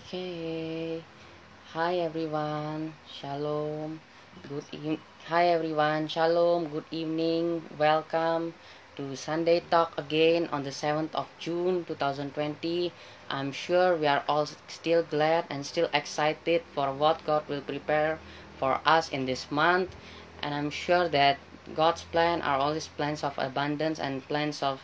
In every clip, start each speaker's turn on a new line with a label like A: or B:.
A: Okay. Hi everyone. Shalom. Good e- Hi everyone. Shalom. Good evening. Welcome to Sunday Talk again on the 7th of June 2020. I'm sure we are all still glad and still excited for what God will prepare for us in this month. And I'm sure that God's plan are always plans of abundance and plans of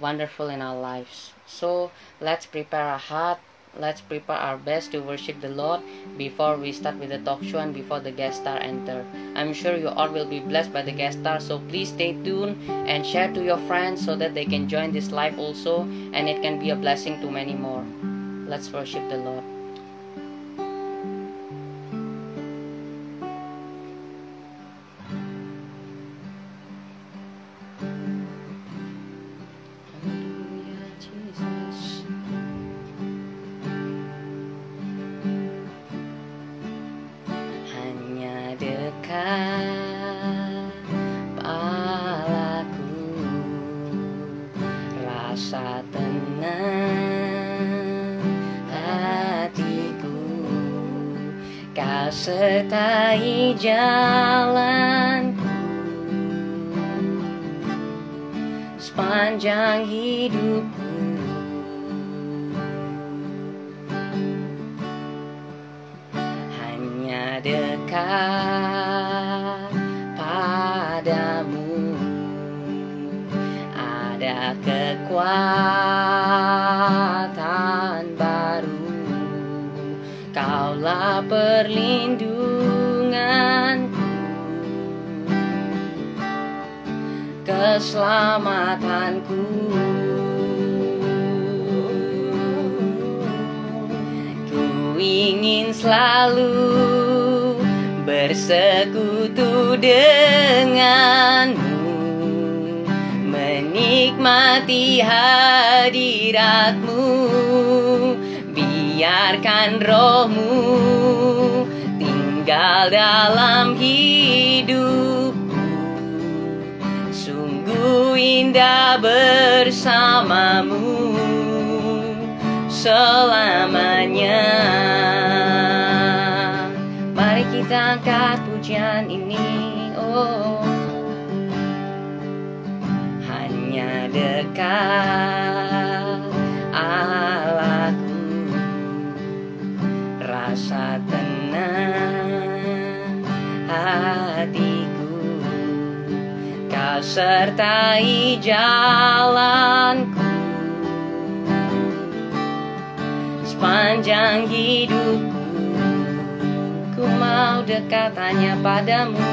A: wonderful in our lives. So let's prepare our heart let's prepare our best to worship the Lord before we start with the talk show and before the guest star enter. I'm sure you all will be blessed by the guest star, so please stay tuned and share to your friends so that they can join this live also and it can be a blessing to many more. Let's worship the Lord. Kaulah perlindunganku keselamatanku. Ku ingin selalu bersekutu denganmu. Menikmati hadiratmu Biarkan rohmu tinggal dalam hidupku. Sungguh indah bersamamu selamanya. Mari kita angkat pujian ini Oh. Hanya dekat. Allahku Rasa tenang hatiku. Kau sertai jalanku. Sepanjang hidupku Ku mau dekat hanya padamu.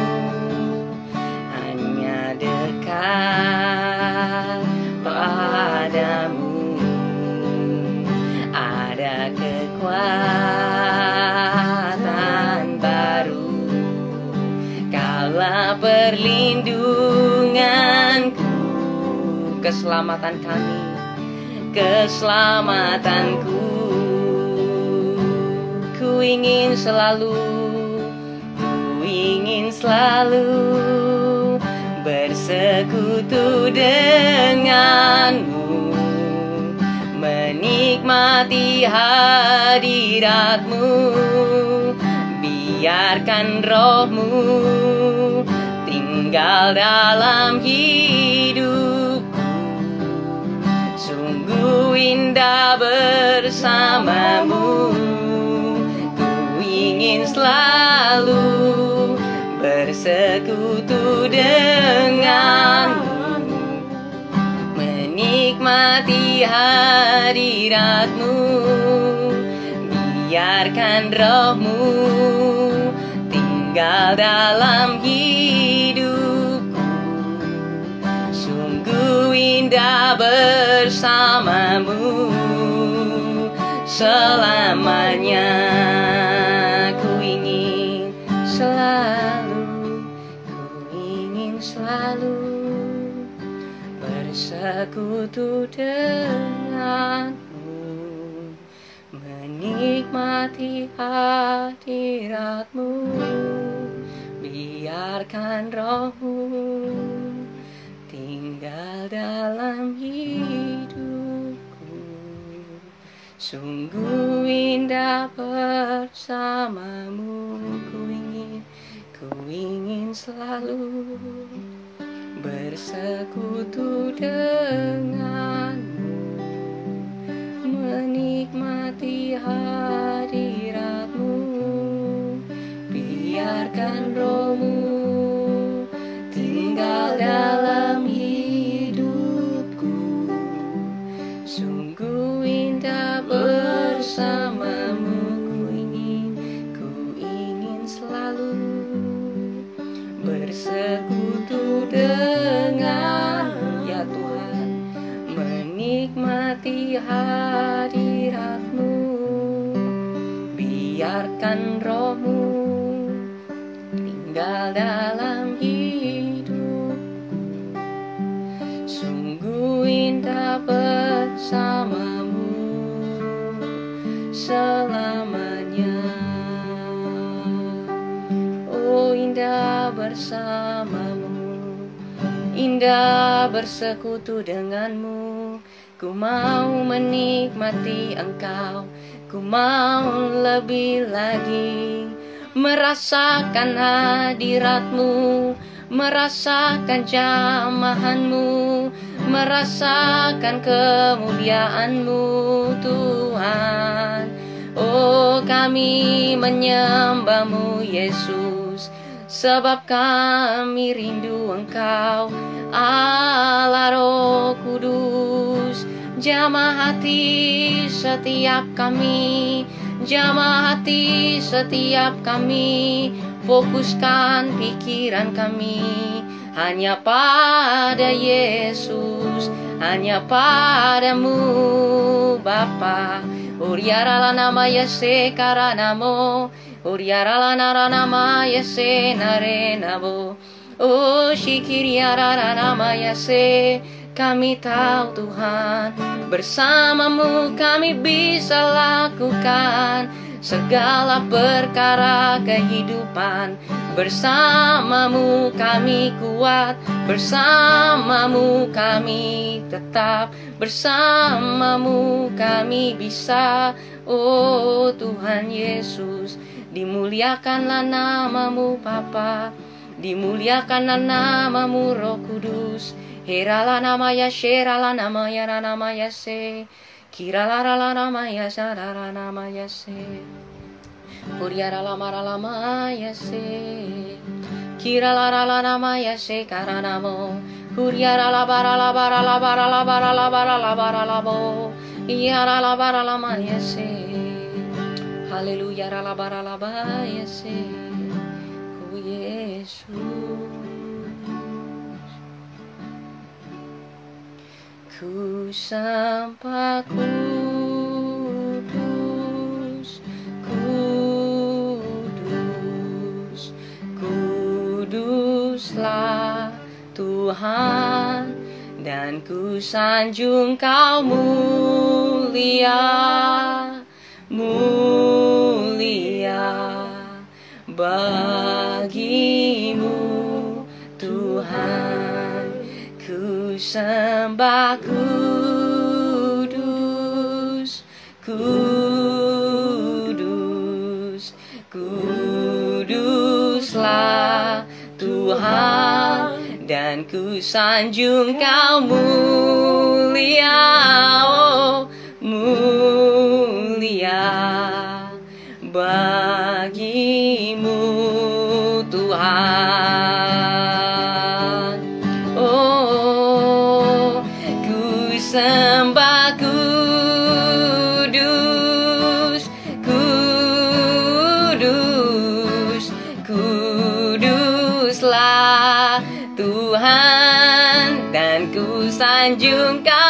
A: Hanya dekat padamu Ada kekuatan baru. Kaulah perlindunganku Keselamatan kami keselamatanku. Ku ingin selalu Ku ingin selalu Bersekutu denganmu Menikmati hadiratmu. Biarkan rohmu Tinggal dalam hidupku. Sungguh indah bersamamu. Ku ingin selalu bersekutu denganmu. Menikmati hadiratmu Biarkan rohmu tinggal dalam hidupku. Sungguh indah bersamamu selamanya Bersekutu denganmu Menikmati hadiratmu. Biarkan rohmu tinggal dalam hidupku. Sungguh indah bersamamu. Ku ingin, ku ingin selalu Bersekutu denganmu Menikmati hadiratmu. Biarkan rohmu tinggal dalam hidupku. Sungguh indah bersamamu Hadiratmu. Biarkan rohmu tinggal dalam hidup Sungguh indah bersamamu selamanya. Oh indah bersamamu Indah bersekutu denganmu Ku mau menikmati engkau. Ku mau lebih lagi Merasakan hadiratmu Merasakan jamahanmu Merasakan kemuliaanmu Tuhan. Oh kami menyembahmu Yesus. Sebab kami rindu engkau. Allah Roh Kudus Jamah hati setiap kami. Jamah hati setiap kami. Fokuskan pikiran kami. Hanya pada Yesus. Hanya padamu Bapa. Uriarala nama Yese karanamo. Uriarala nara nama Yese narenabo. Oh shikiriarara nama Yese Kami tahu Tuhan Bersamamu kami bisa lakukan Segala perkara kehidupan. Bersamamu kami kuat Bersamamu kami tetap Bersamamu kami bisa. Oh Tuhan Yesus Dimuliakanlah namamu Bapa Dimuliakanlah namamu Roh Kudus Herala namaya sherala namaya namaya se Kiralara namaya sarara namaya se Kuriara lamara lamaya se Kiralara namaya se karanamo. Kuriara labara labara labara labara labara labara labo Iara labara lamaya se Haleluya labara labaya se Oh Yesus Ku sembah kudus, kudus, kuduslah Tuhan dan ku sanjung kau mulia, mulia bagimu Tuhan sembah kudus, kudus, kuduslah Tuhan dan ku sanjung kau mulia, oh mulia. Bagimu ku sanjung kau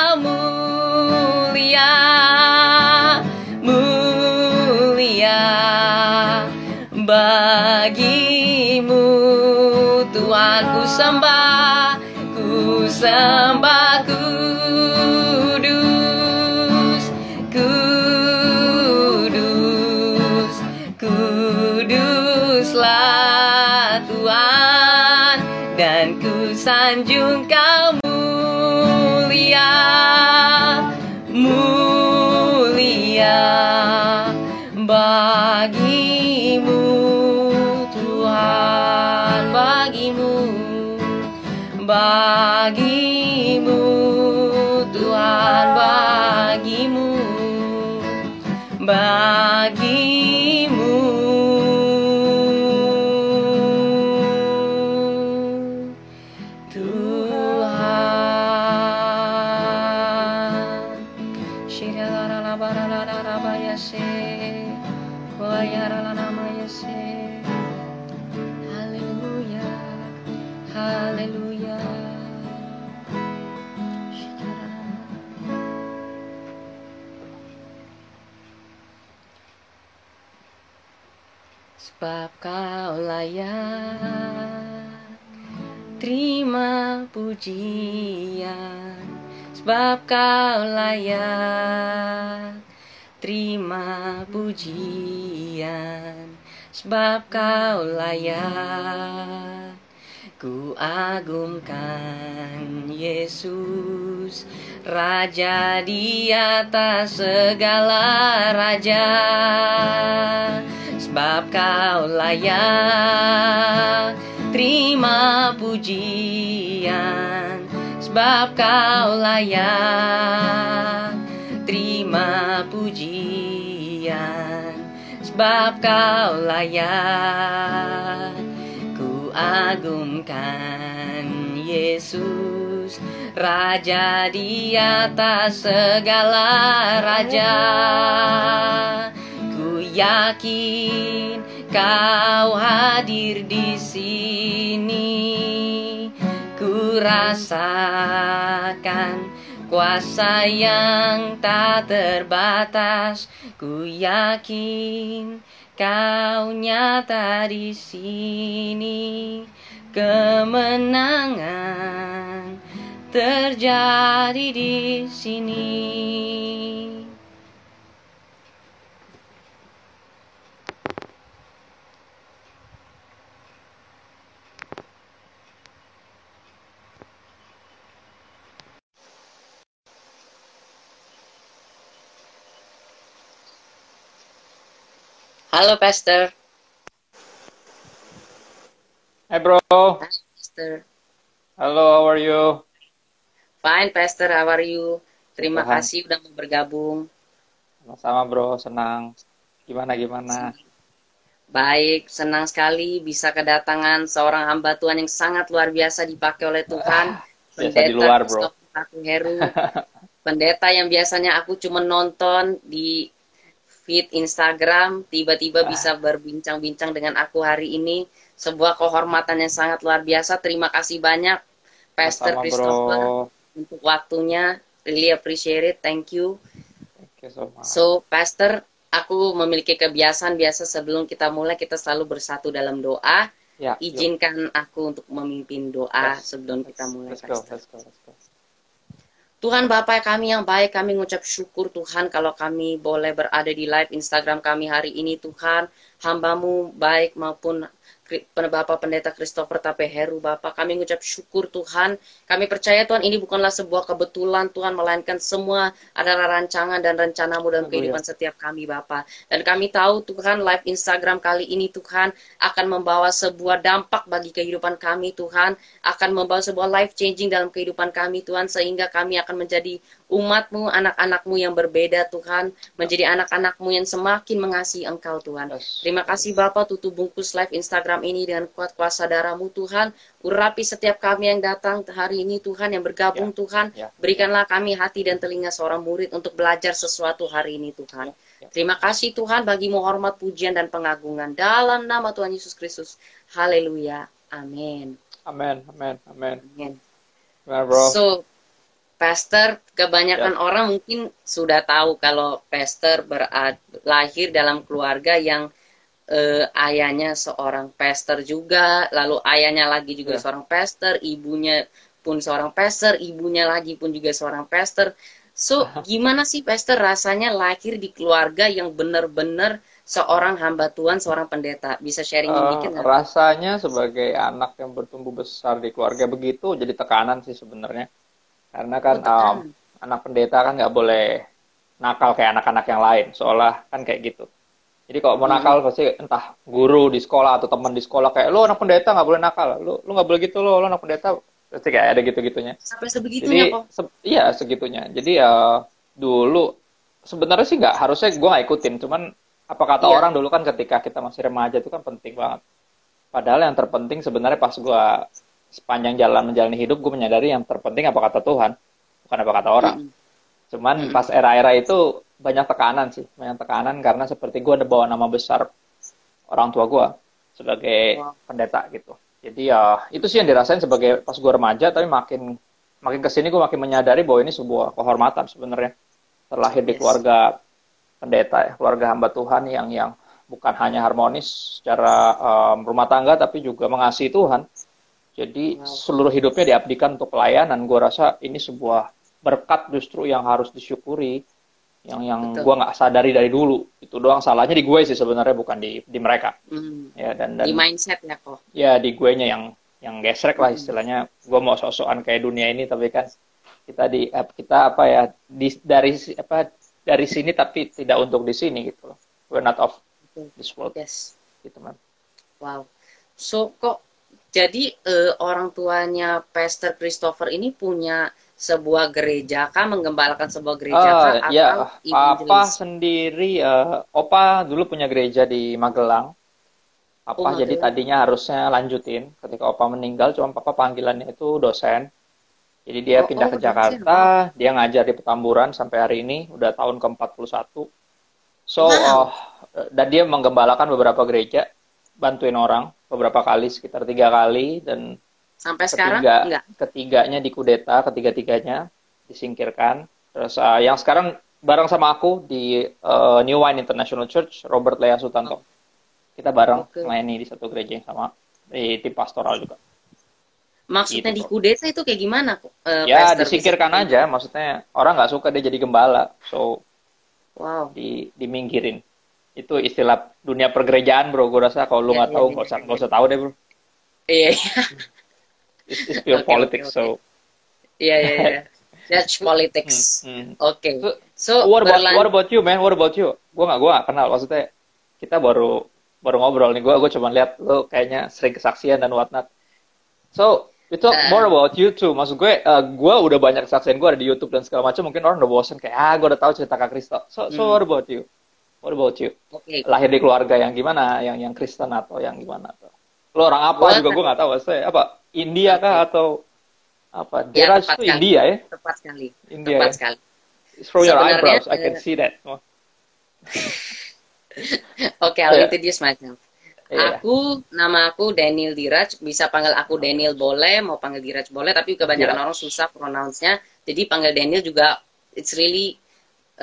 A: pujian Sebab kau layak Terima pujian. Sebab kau layak Ku agungkan Yesus Raja di atas segala raja. Sebab kau layak Terima pujian Sebab kau layak. Terima pujian Sebab kau layak. Ku agungkan Yesus Raja di atas segala raja. Ku yakin kau hadir di sini rasakan kuasa yang tak terbatas. Ku yakin kau nyata di sini. Kemenangan terjadi di sini Halo Pastor.
B: Hai bro,
A: Pastor.
B: halo, how are you?
A: Fine Pastor, how are you? Terima
B: Tuhan.
A: kasih udah mau bergabung.
B: Sama-sama bro, senang. Gimana gimana?
A: Baik, senang sekali bisa kedatangan seorang hamba Tuhan yang sangat luar biasa dipakai oleh Tuhan.
B: Biasa di luar bro.
A: Heru. Pendeta yang biasanya aku cuma nonton di feed Instagram, tiba-tiba bisa berbincang-bincang dengan aku hari ini. Sebuah kehormatan yang sangat luar biasa. Terima kasih banyak Pastor
B: Sama
A: Christopher
B: bro.
A: untuk waktunya. Really appreciate it. Thank you.
B: Oke, so much.
A: So, Pastor, aku memiliki kebiasaan biasa sebelum kita mulai kita selalu bersatu dalam doa.
B: Ya, yuk.
A: Izinkan aku untuk memimpin doa
B: Yes.
A: sebelum kita
B: Let's-
A: mulai,
B: Let's go,
A: Pastor.
B: let's go, let's go.
A: Tuhan Bapak kami yang baik, kami mengucap syukur Tuhan kalau kami boleh berada di live Instagram kami hari ini Tuhan. Hambamu baik maupun Bapak Pendeta Christopher Tape Heru Bapak. Kami mengucap syukur Tuhan. Kami percaya Tuhan ini bukanlah sebuah kebetulan Tuhan, melainkan semua adalah rancangan dan rencanamu dalam kehidupan setiap kami Bapak. Dan kami tahu Tuhan live Instagram kali ini Tuhan akan membawa sebuah dampak bagi kehidupan kami Tuhan. Akan membawa sebuah life changing dalam kehidupan kami Tuhan. Sehingga kami akan menjadi umatmu, anak-anakmu yang berbeda Tuhan. Menjadi anak-anakmu yang semakin mengasihi Engkau Tuhan. Terima kasih Bapak tutup bungkus live Instagram ini dengan kuat kuasa darahmu Tuhan. Urapi setiap kami yang datang hari ini Tuhan, yang bergabung Tuhan.
B: Ya.
A: Berikanlah kami hati dan telinga seorang murid untuk belajar sesuatu hari ini Tuhan.
B: Ya.
A: Terima kasih Tuhan bagimu hormat, pujian, dan pengagungan. Dalam nama Tuhan Yesus Kristus. Haleluya. Amin.
B: Amin, amin, amin.
A: Amin.
B: Gimana bro?
A: So, Pastor, kebanyakan
B: Ya.
A: orang mungkin sudah tahu kalau Pastor berad, lahir dalam keluarga yang eh, ayahnya seorang pastor juga, lalu ayahnya lagi juga
B: Ya.
A: seorang pastor, ibunya pun seorang pastor, ibunya lagi pun juga seorang pastor. So, gimana sih Pastor rasanya lahir di keluarga yang benar-benar seorang hamba Tuhan, seorang pendeta? Bisa sharing
B: Eh,
A: dikit nggak?
B: rasanya sebagai anak yang bertumbuh besar di keluarga begitu jadi tekanan sih sebenarnya. Karena kan um, anak pendeta kan nggak boleh nakal kayak anak-anak yang lain, seolah kan kayak gitu. Jadi kalau mau
A: Hmm.
B: nakal pasti entah guru di sekolah atau teman di sekolah kayak lo anak pendeta nggak boleh nakal, lo lo nggak boleh gitu lo, lo anak pendeta. Pasti kayak ada gitu-gitunya.
A: Sampai sebegitunya
B: jadi
A: kok
B: se iya segitunya. Jadi ya dulu sebenarnya sih nggak harusnya gue nggak ikutin. Cuman apa kata
A: Iya.
B: orang dulu kan ketika kita masih remaja itu kan penting banget. Padahal yang terpenting sebenarnya pas gue sepanjang jalan menjalani hidup gue menyadari yang terpenting apa kata Tuhan bukan apa kata orang
A: Mm-mm.
B: cuman
A: Mm-mm.
B: pas era-era itu banyak tekanan sih banyak tekanan karena seperti gue ada bawa nama besar orang tua gue sebagai
A: Wow.
B: pendeta gitu jadi ya itu sih yang dirasain sebagai pas gue remaja tapi makin makin ke sini gue makin menyadari bahwa ini sebuah kehormatan sebenarnya terlahir di
A: Yes.
B: keluarga pendeta ya keluarga hamba Tuhan yang yang bukan hanya harmonis secara um, rumah tangga tapi juga mengasihi Tuhan jadi seluruh hidupnya diabdikan untuk pelayanan gue rasa ini sebuah berkat justru yang harus disyukuri yang yang gue nggak sadari dari dulu. Itu doang salahnya di gue sih sebenarnya bukan di di mereka.
A: Mm.
B: ya dan dan
A: di mindset ya kok.
B: ya di gue nya yang yang gesrek lah
A: Hmm.
B: istilahnya. Gue mau sok-sokan kayak dunia ini tapi kan kita di kita apa ya di, dari apa dari sini tapi tidak untuk di sini gitu loh. We're not of this world.
A: Yes.
B: Gitu man
A: wow. So kok jadi eh, orang tuanya Pastor Christopher ini punya sebuah gereja kah? Menggembalakan sebuah gereja kah?
B: Ah, ya
A: atau
B: papa sendiri eh, opa dulu punya gereja di Magelang.
A: Oh,
B: papa jadi tadinya harusnya lanjutin. Ketika opa meninggal cuma papa panggilannya itu dosen. Jadi dia
A: Oh,
B: pindah
A: oh,
B: ke
A: dosen.
B: Jakarta dia ngajar di Petamburan sampai hari ini udah tahun ke-41. So
A: Wow.
B: eh, dan dia menggembalakan beberapa gereja bantuin orang beberapa kali sekitar tiga kali dan
A: sampai sekarang
B: ketiga
A: enggak?
B: ketiganya dikudeta ketiga-tiganya disingkirkan. Terus eh, yang sekarang bareng sama aku di eh, New Wine International Church Robert Lea Sutanto. Kita bareng
A: Oke.
B: melayani di satu gereja yang sama di tim pastoral juga.
A: Maksudnya
B: Gitu,
A: di
B: kok.
A: kudeta itu kayak gimana kok eh,
B: ya
A: Pastor?
B: disingkirkan
A: Bisa-
B: aja maksudnya orang nggak suka dia jadi gembala so
A: wow.
B: di dimingkirin itu istilah dunia pergerejaan bro. Gue rasa kalau lu
A: Iya,
B: nggak
A: iya,
B: tahu
A: iya,
B: nggak usah
A: iya.
B: nggak usah tahu deh bro.
A: Iya. Iya
B: it's, it's pure
A: Oke,
B: politics
A: oke, oke.
B: so
A: iya iya iya. Church politics.
B: Hmm.
A: oke.
B: So-
A: so
B: what about
A: berlan-
B: what about you man? What about you? Gue nggak gue kenal. Maksudnya kita baru baru ngobrol nih. Gue gue cuma lihat lo kayaknya sering kesaksian dan whatnot. So we talk
A: Uh.
B: more about you too maksud gue eh, gue udah banyak kesaksian. Gue ada di YouTube dan segala macam. Mungkin orang udah bosen kayak ah gue udah tahu cerita kak Kristo. So so
A: Hmm.
B: what about you what about you?
A: Oke.
B: Lahir di keluarga yang gimana? Yang yang Kristen atau yang gimana? Lo orang apa
A: Gua
B: juga gue nggak tahu. Maksudnya apa? India kah atau apa?
A: Ya, tepat
B: tuh
A: kan.
B: India ya?
A: Tepat sekali.
B: India
A: tepat
B: ya?
A: sekali.
B: From your
A: Sebenarnya,
B: eyebrows. I can
A: eh,
B: see that. Oh,
A: oke I'll
B: Iya.
A: introduce myself.
B: Iya.
A: Aku, nama aku Daniel Diraj, bisa panggil aku Daniel boleh, mau panggil Diraj boleh, tapi kebanyakan
B: Diraj.
A: orang susah pronounce-nya. Jadi panggil Daniel juga, it's really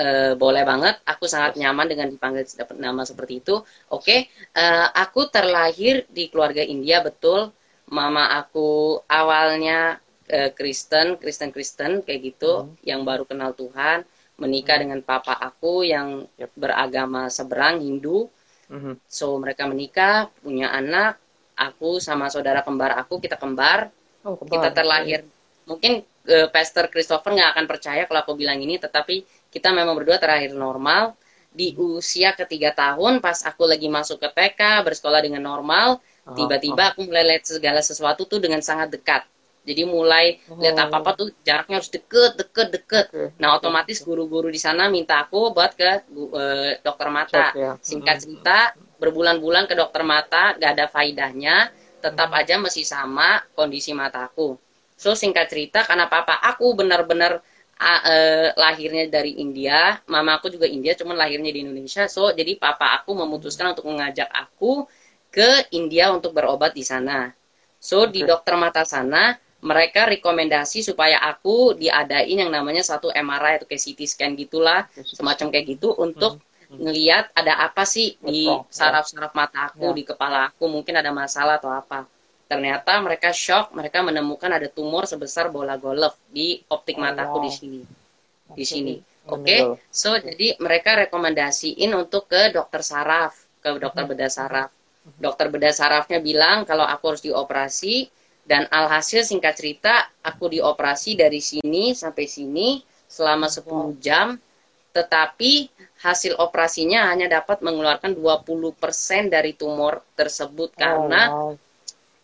A: eh, boleh banget. Aku sangat nyaman dengan dipanggil dapat nama seperti itu. Oke, eh, aku terlahir di keluarga India, betul. Mama aku awalnya eh, Kristen, Kristen-Kristen kayak gitu,
B: Hmm.
A: yang baru kenal Tuhan, menikah
B: Hmm.
A: dengan papa aku yang
B: Yep.
A: beragama seberang Hindu.
B: Mhm.
A: So mereka menikah, punya anak. Aku sama saudara kembar aku kita kembar.
B: Oh, kembar.
A: Kita terlahir. Mungkin eh, Pastor Christopher nggak akan percaya kalau aku bilang ini, tetapi kita memang berdua terlahir normal di usia ketiga tahun. Pas aku lagi masuk ke TK, bersekolah dengan normal, tiba-tiba aku mulai lihat segala sesuatu tuh dengan sangat dekat. Jadi mulai lihat
B: Oh.
A: apa-apa tuh jaraknya harus deket, deket, deket. Nah otomatis guru-guru di sana minta aku buat ke eh, dokter mata.
B: Ya.
A: Singkat
B: Mhm.
A: cerita, berbulan-bulan ke dokter mata, gak ada faidahnya, tetap aja masih sama kondisi mataku. So singkat cerita, karena papa aku benar-benar eh, lahirnya dari India, mama aku juga India, cuman lahirnya di Indonesia. So jadi papa aku memutuskan untuk mengajak aku ke India untuk berobat di sana. So di dokter mata sana, mereka rekomendasi supaya aku diadain yang namanya satu MRI atau kayak CT scan gitulah, semacam kayak gitu untuk
B: Mhm.
A: ngeliat ada apa sih di
B: ya.
A: saraf-saraf mata aku,
B: Ya.
A: di kepala aku, mungkin ada masalah atau apa. Ternyata mereka shock, mereka menemukan ada tumor sebesar bola golf di optik
B: Oh,
A: mataku
B: wow.
A: di sini. Di sini. Oke,
B: middle.
A: so jadi mereka rekomendasiin untuk ke dokter saraf, ke dokter
B: Mhm.
A: bedah saraf. Dokter bedah sarafnya bilang kalau aku harus dioperasi dan alhasil singkat cerita aku dioperasi dari sini sampai sini selama 10 jam tetapi hasil operasinya hanya dapat mengeluarkan 20% dari tumor tersebut karena
B: Oh, wow.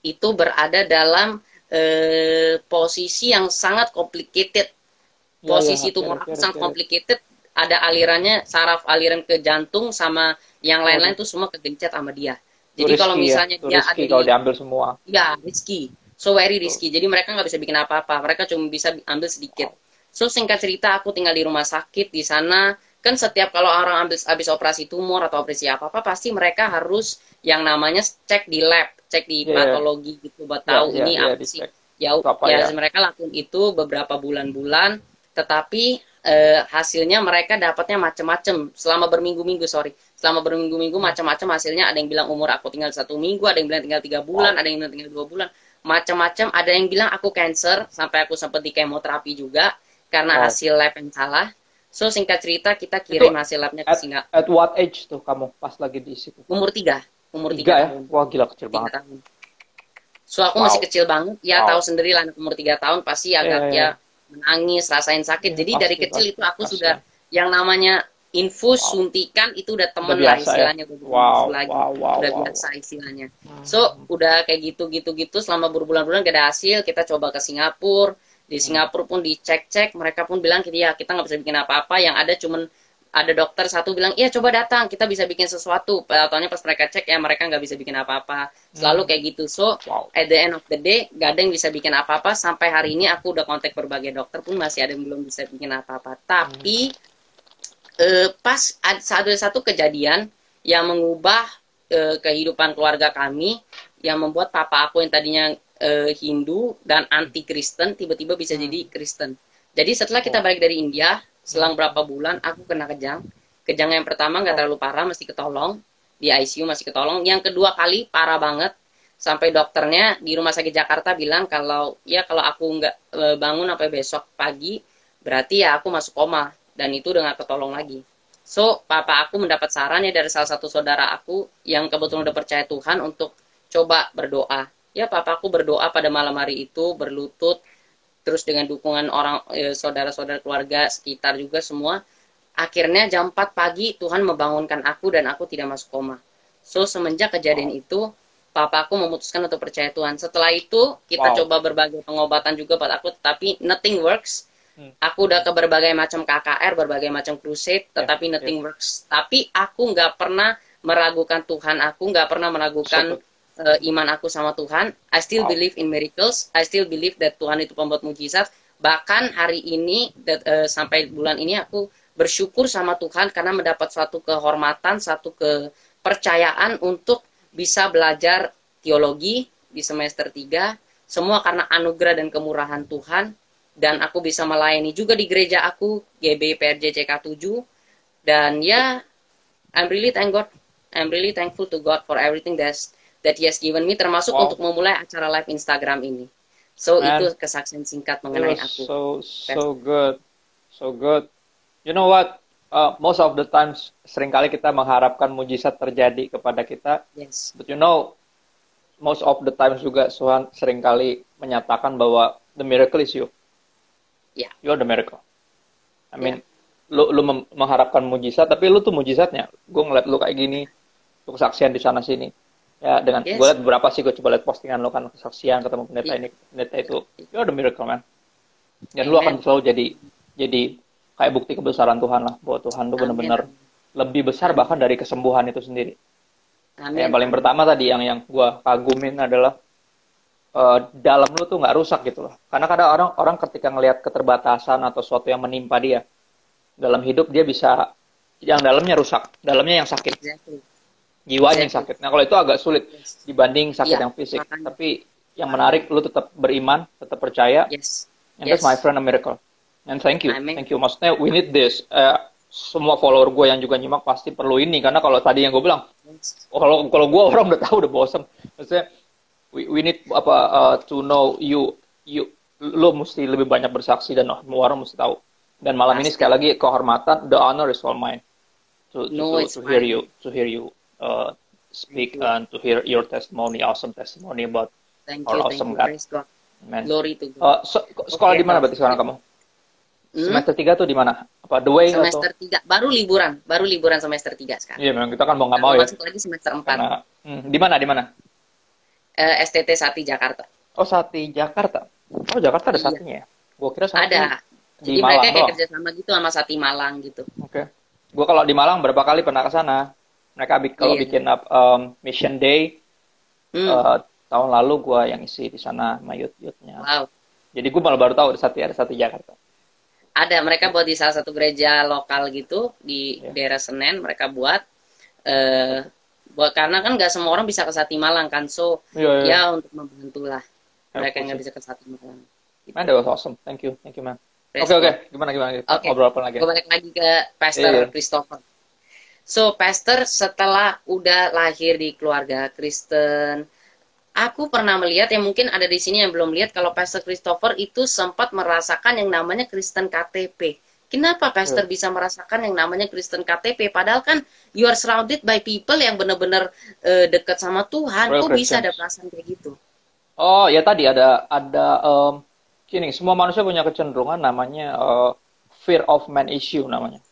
A: Itu berada dalam eh, posisi yang sangat complicated.
B: Ya,
A: Posisi
B: ya,
A: tumor
B: oke,
A: aku
B: oke,
A: sangat complicated. Ada alirannya saraf aliran ke jantung sama yang lain-lain tuh semua kegencet sama dia.
B: Itu
A: Jadi kalau
B: risky ya,
A: misalnya
B: itu
A: dia
B: risky
A: ada
B: kalau
A: di
B: diambil semua.
A: ya risky, so very risky. Jadi mereka nggak bisa bikin apa-apa. Mereka cuma bisa ambil sedikit. So singkat cerita aku tinggal di rumah sakit di sana. Kan setiap kalau orang ambil habis operasi tumor atau operasi apa apa pasti mereka harus yang namanya cek di lab, cek di
B: Iya.
A: patologi gitu buat
B: Ya,
A: tahu
B: ya,
A: ini
B: ya,
A: apa sih.
B: dicek.
A: Ya,
B: Itu apa
A: ya
B: ya?
A: mereka lakukan itu beberapa bulan-bulan, tetapi eh, hasilnya mereka dapatnya macam-macam selama berminggu-minggu sorry selama berminggu-minggu
B: Hmm.
A: macam-macam hasilnya ada yang bilang umur aku tinggal satu minggu ada yang bilang tinggal tiga bulan ada yang bilang tinggal dua bulan macam-macam ada yang bilang aku cancer sampai aku sempat di kemoterapi juga karena
B: Wow.
A: hasil lab yang salah so singkat cerita kita kirim hasil labnya ke
B: At,
A: Singapura
B: at what age tuh kamu pas lagi di situ?
A: umur tiga umur
B: Tiga ya?
A: tahun
B: Wah gila kecil banget.
A: tahun so aku
B: Wow.
A: masih kecil banget ya
B: Wow.
A: tahu sendiri lah anak umur tiga tahun pasti agak
B: Iya, iya.
A: ya menangis rasain sakit
B: Iya,
A: jadi
B: pasti,
A: dari kecil
B: pasti,
A: itu aku
B: pasti.
A: sudah yang namanya infus
B: Wow.
A: suntikan itu udah temen
B: Udah
A: lah
B: biasa ya?
A: istilahnya bukan
B: Wow,
A: lagi
B: wow, wow,
A: udah
B: wow.
A: biasa istilahnya so udah kayak gitu gitu gitu selama berbulan-bulan gak ada hasil kita coba ke Singapura di
B: Hmm.
A: Singapura pun dicek-cek mereka pun bilang ya kita nggak bisa bikin apa-apa yang ada cuman ada dokter satu bilang iya coba datang kita bisa bikin sesuatu. Taunya pas mereka cek ya mereka nggak bisa bikin apa-apa. Selalu kayak gitu. So
B: Wow.
A: at the end of the day gak ada yang bisa bikin apa-apa. Sampai hari ini aku udah kontak berbagai dokter pun masih ada yang belum bisa bikin apa-apa. Tapi eh, pas ada ada satu kejadian yang mengubah eh, kehidupan keluarga kami yang membuat papa aku yang tadinya eh, Hindu dan anti Kristen tiba-tiba bisa jadi Kristen. Jadi setelah kita balik dari India selang berapa bulan aku kena kejang. Kejang yang pertama nggak terlalu parah masih ketolong. Di ICU masih ketolong. Yang kedua kali parah banget. Sampai dokternya di rumah sakit Jakarta bilang kalau ya kalau aku nggak e, bangun sampai besok pagi berarti ya aku masuk koma. Dan itu udah nggak ketolong lagi. So papa aku mendapat sarannya dari salah satu saudara aku yang kebetulan udah percaya Tuhan untuk coba berdoa. Ya papa aku berdoa pada malam hari itu berlutut terus dengan dukungan orang e, saudara-saudara keluarga sekitar juga semua akhirnya jam 4 pagi Tuhan membangunkan aku dan aku tidak masuk koma so semenjak kejadian itu papa aku memutuskan untuk percaya Tuhan. Setelah itu kita
B: Wow.
A: coba berbagai pengobatan juga buat aku, tetapi nothing works.
B: Hmm.
A: Aku udah ke berbagai macam KKR, berbagai macam crusade,
B: Ya,
A: tetapi nothing works. Tapi aku nggak pernah meragukan Tuhan. Aku nggak pernah meragukan eh, iman aku sama Tuhan. I still
B: Wow.
A: believe in miracles. I still believe that Tuhan itu pembuat mujizat. Bahkan hari ini that, eh, sampai bulan ini aku bersyukur sama Tuhan karena mendapat suatu kehormatan, satu kepercayaan untuk bisa belajar teologi di semester 3 semua karena anugerah dan kemurahan Tuhan dan aku bisa melayani juga di gereja aku GB PRJ CK 7 dan ya I'm really thank God I'm really thankful to God for everything that's that He has given me termasuk
B: Wow.
A: untuk memulai acara live Instagram ini so
B: Man.
A: itu kesaksian singkat mengenai aku
B: so so good, so good. You know what? Uh, most of the times sering kali kita mengharapkan mujizat terjadi kepada kita,
A: yes
B: but you know, most of the times juga Tuhan sering kali menyatakan bahwa the miracle is you.
A: Ya.
B: You are the miracle. I mean, lu lu mem- mengharapkan mujizat, tapi lu tuh mujizatnya. Gue ngeliat lu kayak gini, lu kesaksian di sana sini. Ya dengan
A: Yes.
B: gue liat beberapa sih gue coba liat postingan lu kan kesaksian ketemu pendeta
A: Iya.
B: ini, pendeta itu. You are the miracle man. Dan lu akan
A: Amen.
B: selalu jadi jadi kayak bukti kebesaran Tuhan lah bahwa Tuhan tuh
A: Amin.
B: benar-benar lebih besar bahkan dari kesembuhan itu sendiri.
A: Amin.
B: Yang paling pertama tadi yang yang gua kagumin adalah eh, dalam lu tuh nggak rusak gitu loh. Karena kadang orang orang ketika ngelihat keterbatasan atau sesuatu yang menimpa dia dalam hidup dia bisa yang dalamnya rusak, dalamnya yang sakit,
A: Exactly.
B: Jiwanya yang sakit. Nah kalau itu agak sulit dibanding sakit
A: Iya,
B: yang fisik.
A: makanya.
B: Tapi yang menarik lu tetap beriman, tetap percaya,
A: yes
B: And that's
A: Yes.
B: my friend a miracle. And thank you,
A: Amin.
B: thank you. Maksudnya we need this. Eh, semua follower gue yang juga nyimak pasti perlu ini karena kalau tadi yang gue bilang,
A: yes
B: oh, kalau kalau gue orang udah tahu udah bosen. Maksudnya we, we need apa uh, to know you you lo mesti lebih banyak bersaksi dan semua orang mesti tahu. Dan malam ini
A: Pasti.
B: sekali lagi kehormatan, the honor is all mine to to,
A: No,
B: to, to hear
A: mine.
B: you to hear you uh, speak
A: Thank
B: and to hear your testimony, awesome testimony about
A: thank
B: Our
A: you thank
B: awesome
A: you
B: God. man.
A: glory to God
B: Uh, so- sekolah di mana berarti sekarang kamu?
A: Hmm?
B: Semester 3 tuh di mana? Apa The Way atau?
A: semester 3 baru liburan baru liburan semester 3 sekarang
B: Iya, memang kita kan mau nggak mau ya.
A: masuk lagi semester 4
B: Karena hmm, di mana di mana?
A: Eh, STT Sati Jakarta
B: Oh, Sati Jakarta. Oh, Jakarta ada
A: Iya.
B: satinya ya? Gua kira Sati
A: Ada.
B: di
A: Jadi mereka
B: Malang
A: kayak
B: doang.
A: kerjasama gitu sama Sati Malang gitu.
B: Oke. Gua kalau di Malang berapa kali pernah ke sana. Mereka bi- kalau
A: Iya.
B: bikin up, um, Mission Day
A: Hmm.
B: eh, tahun lalu gua yang isi di sana sama youth-youthnya.
A: wow.
B: Jadi gua malah baru tahu ada Sati ada Sati Jakarta.
A: Ada mereka buat di salah satu gereja lokal gitu di
B: Iya.
A: daerah Senen mereka buat eh buat karena kan nggak semua orang bisa ke Sati Malang kan so
B: Iya, iya.
A: ya untuk membantu lah mereka yang nggak bisa ke Sati Malang. Gitu.
B: Man, that was awesome. Thank you. Thank you, man. Oke, oke.
A: God.
B: Gimana, gimana?
A: Oke.
B: Ngobrol apa lagi?
A: Gue balik lagi ke Pastor
B: Iya.
A: Christopher. So, Pastor setelah udah lahir di keluarga Kristen, aku pernah melihat yang mungkin ada di sini yang belum lihat kalau Pastor Christopher itu sempat merasakan yang namanya Kristen KTP. Kenapa Pastor bisa merasakan yang namanya Kristen KTP? Padahal kan you are surrounded by people yang benar-benar eh, dekat sama Tuhan.
B: Real
A: Kok bisa ada perasaan kayak gitu?
B: Oh, ya tadi ada ada um, gini, semua manusia punya kecenderungan namanya uh, fear of man issue namanya.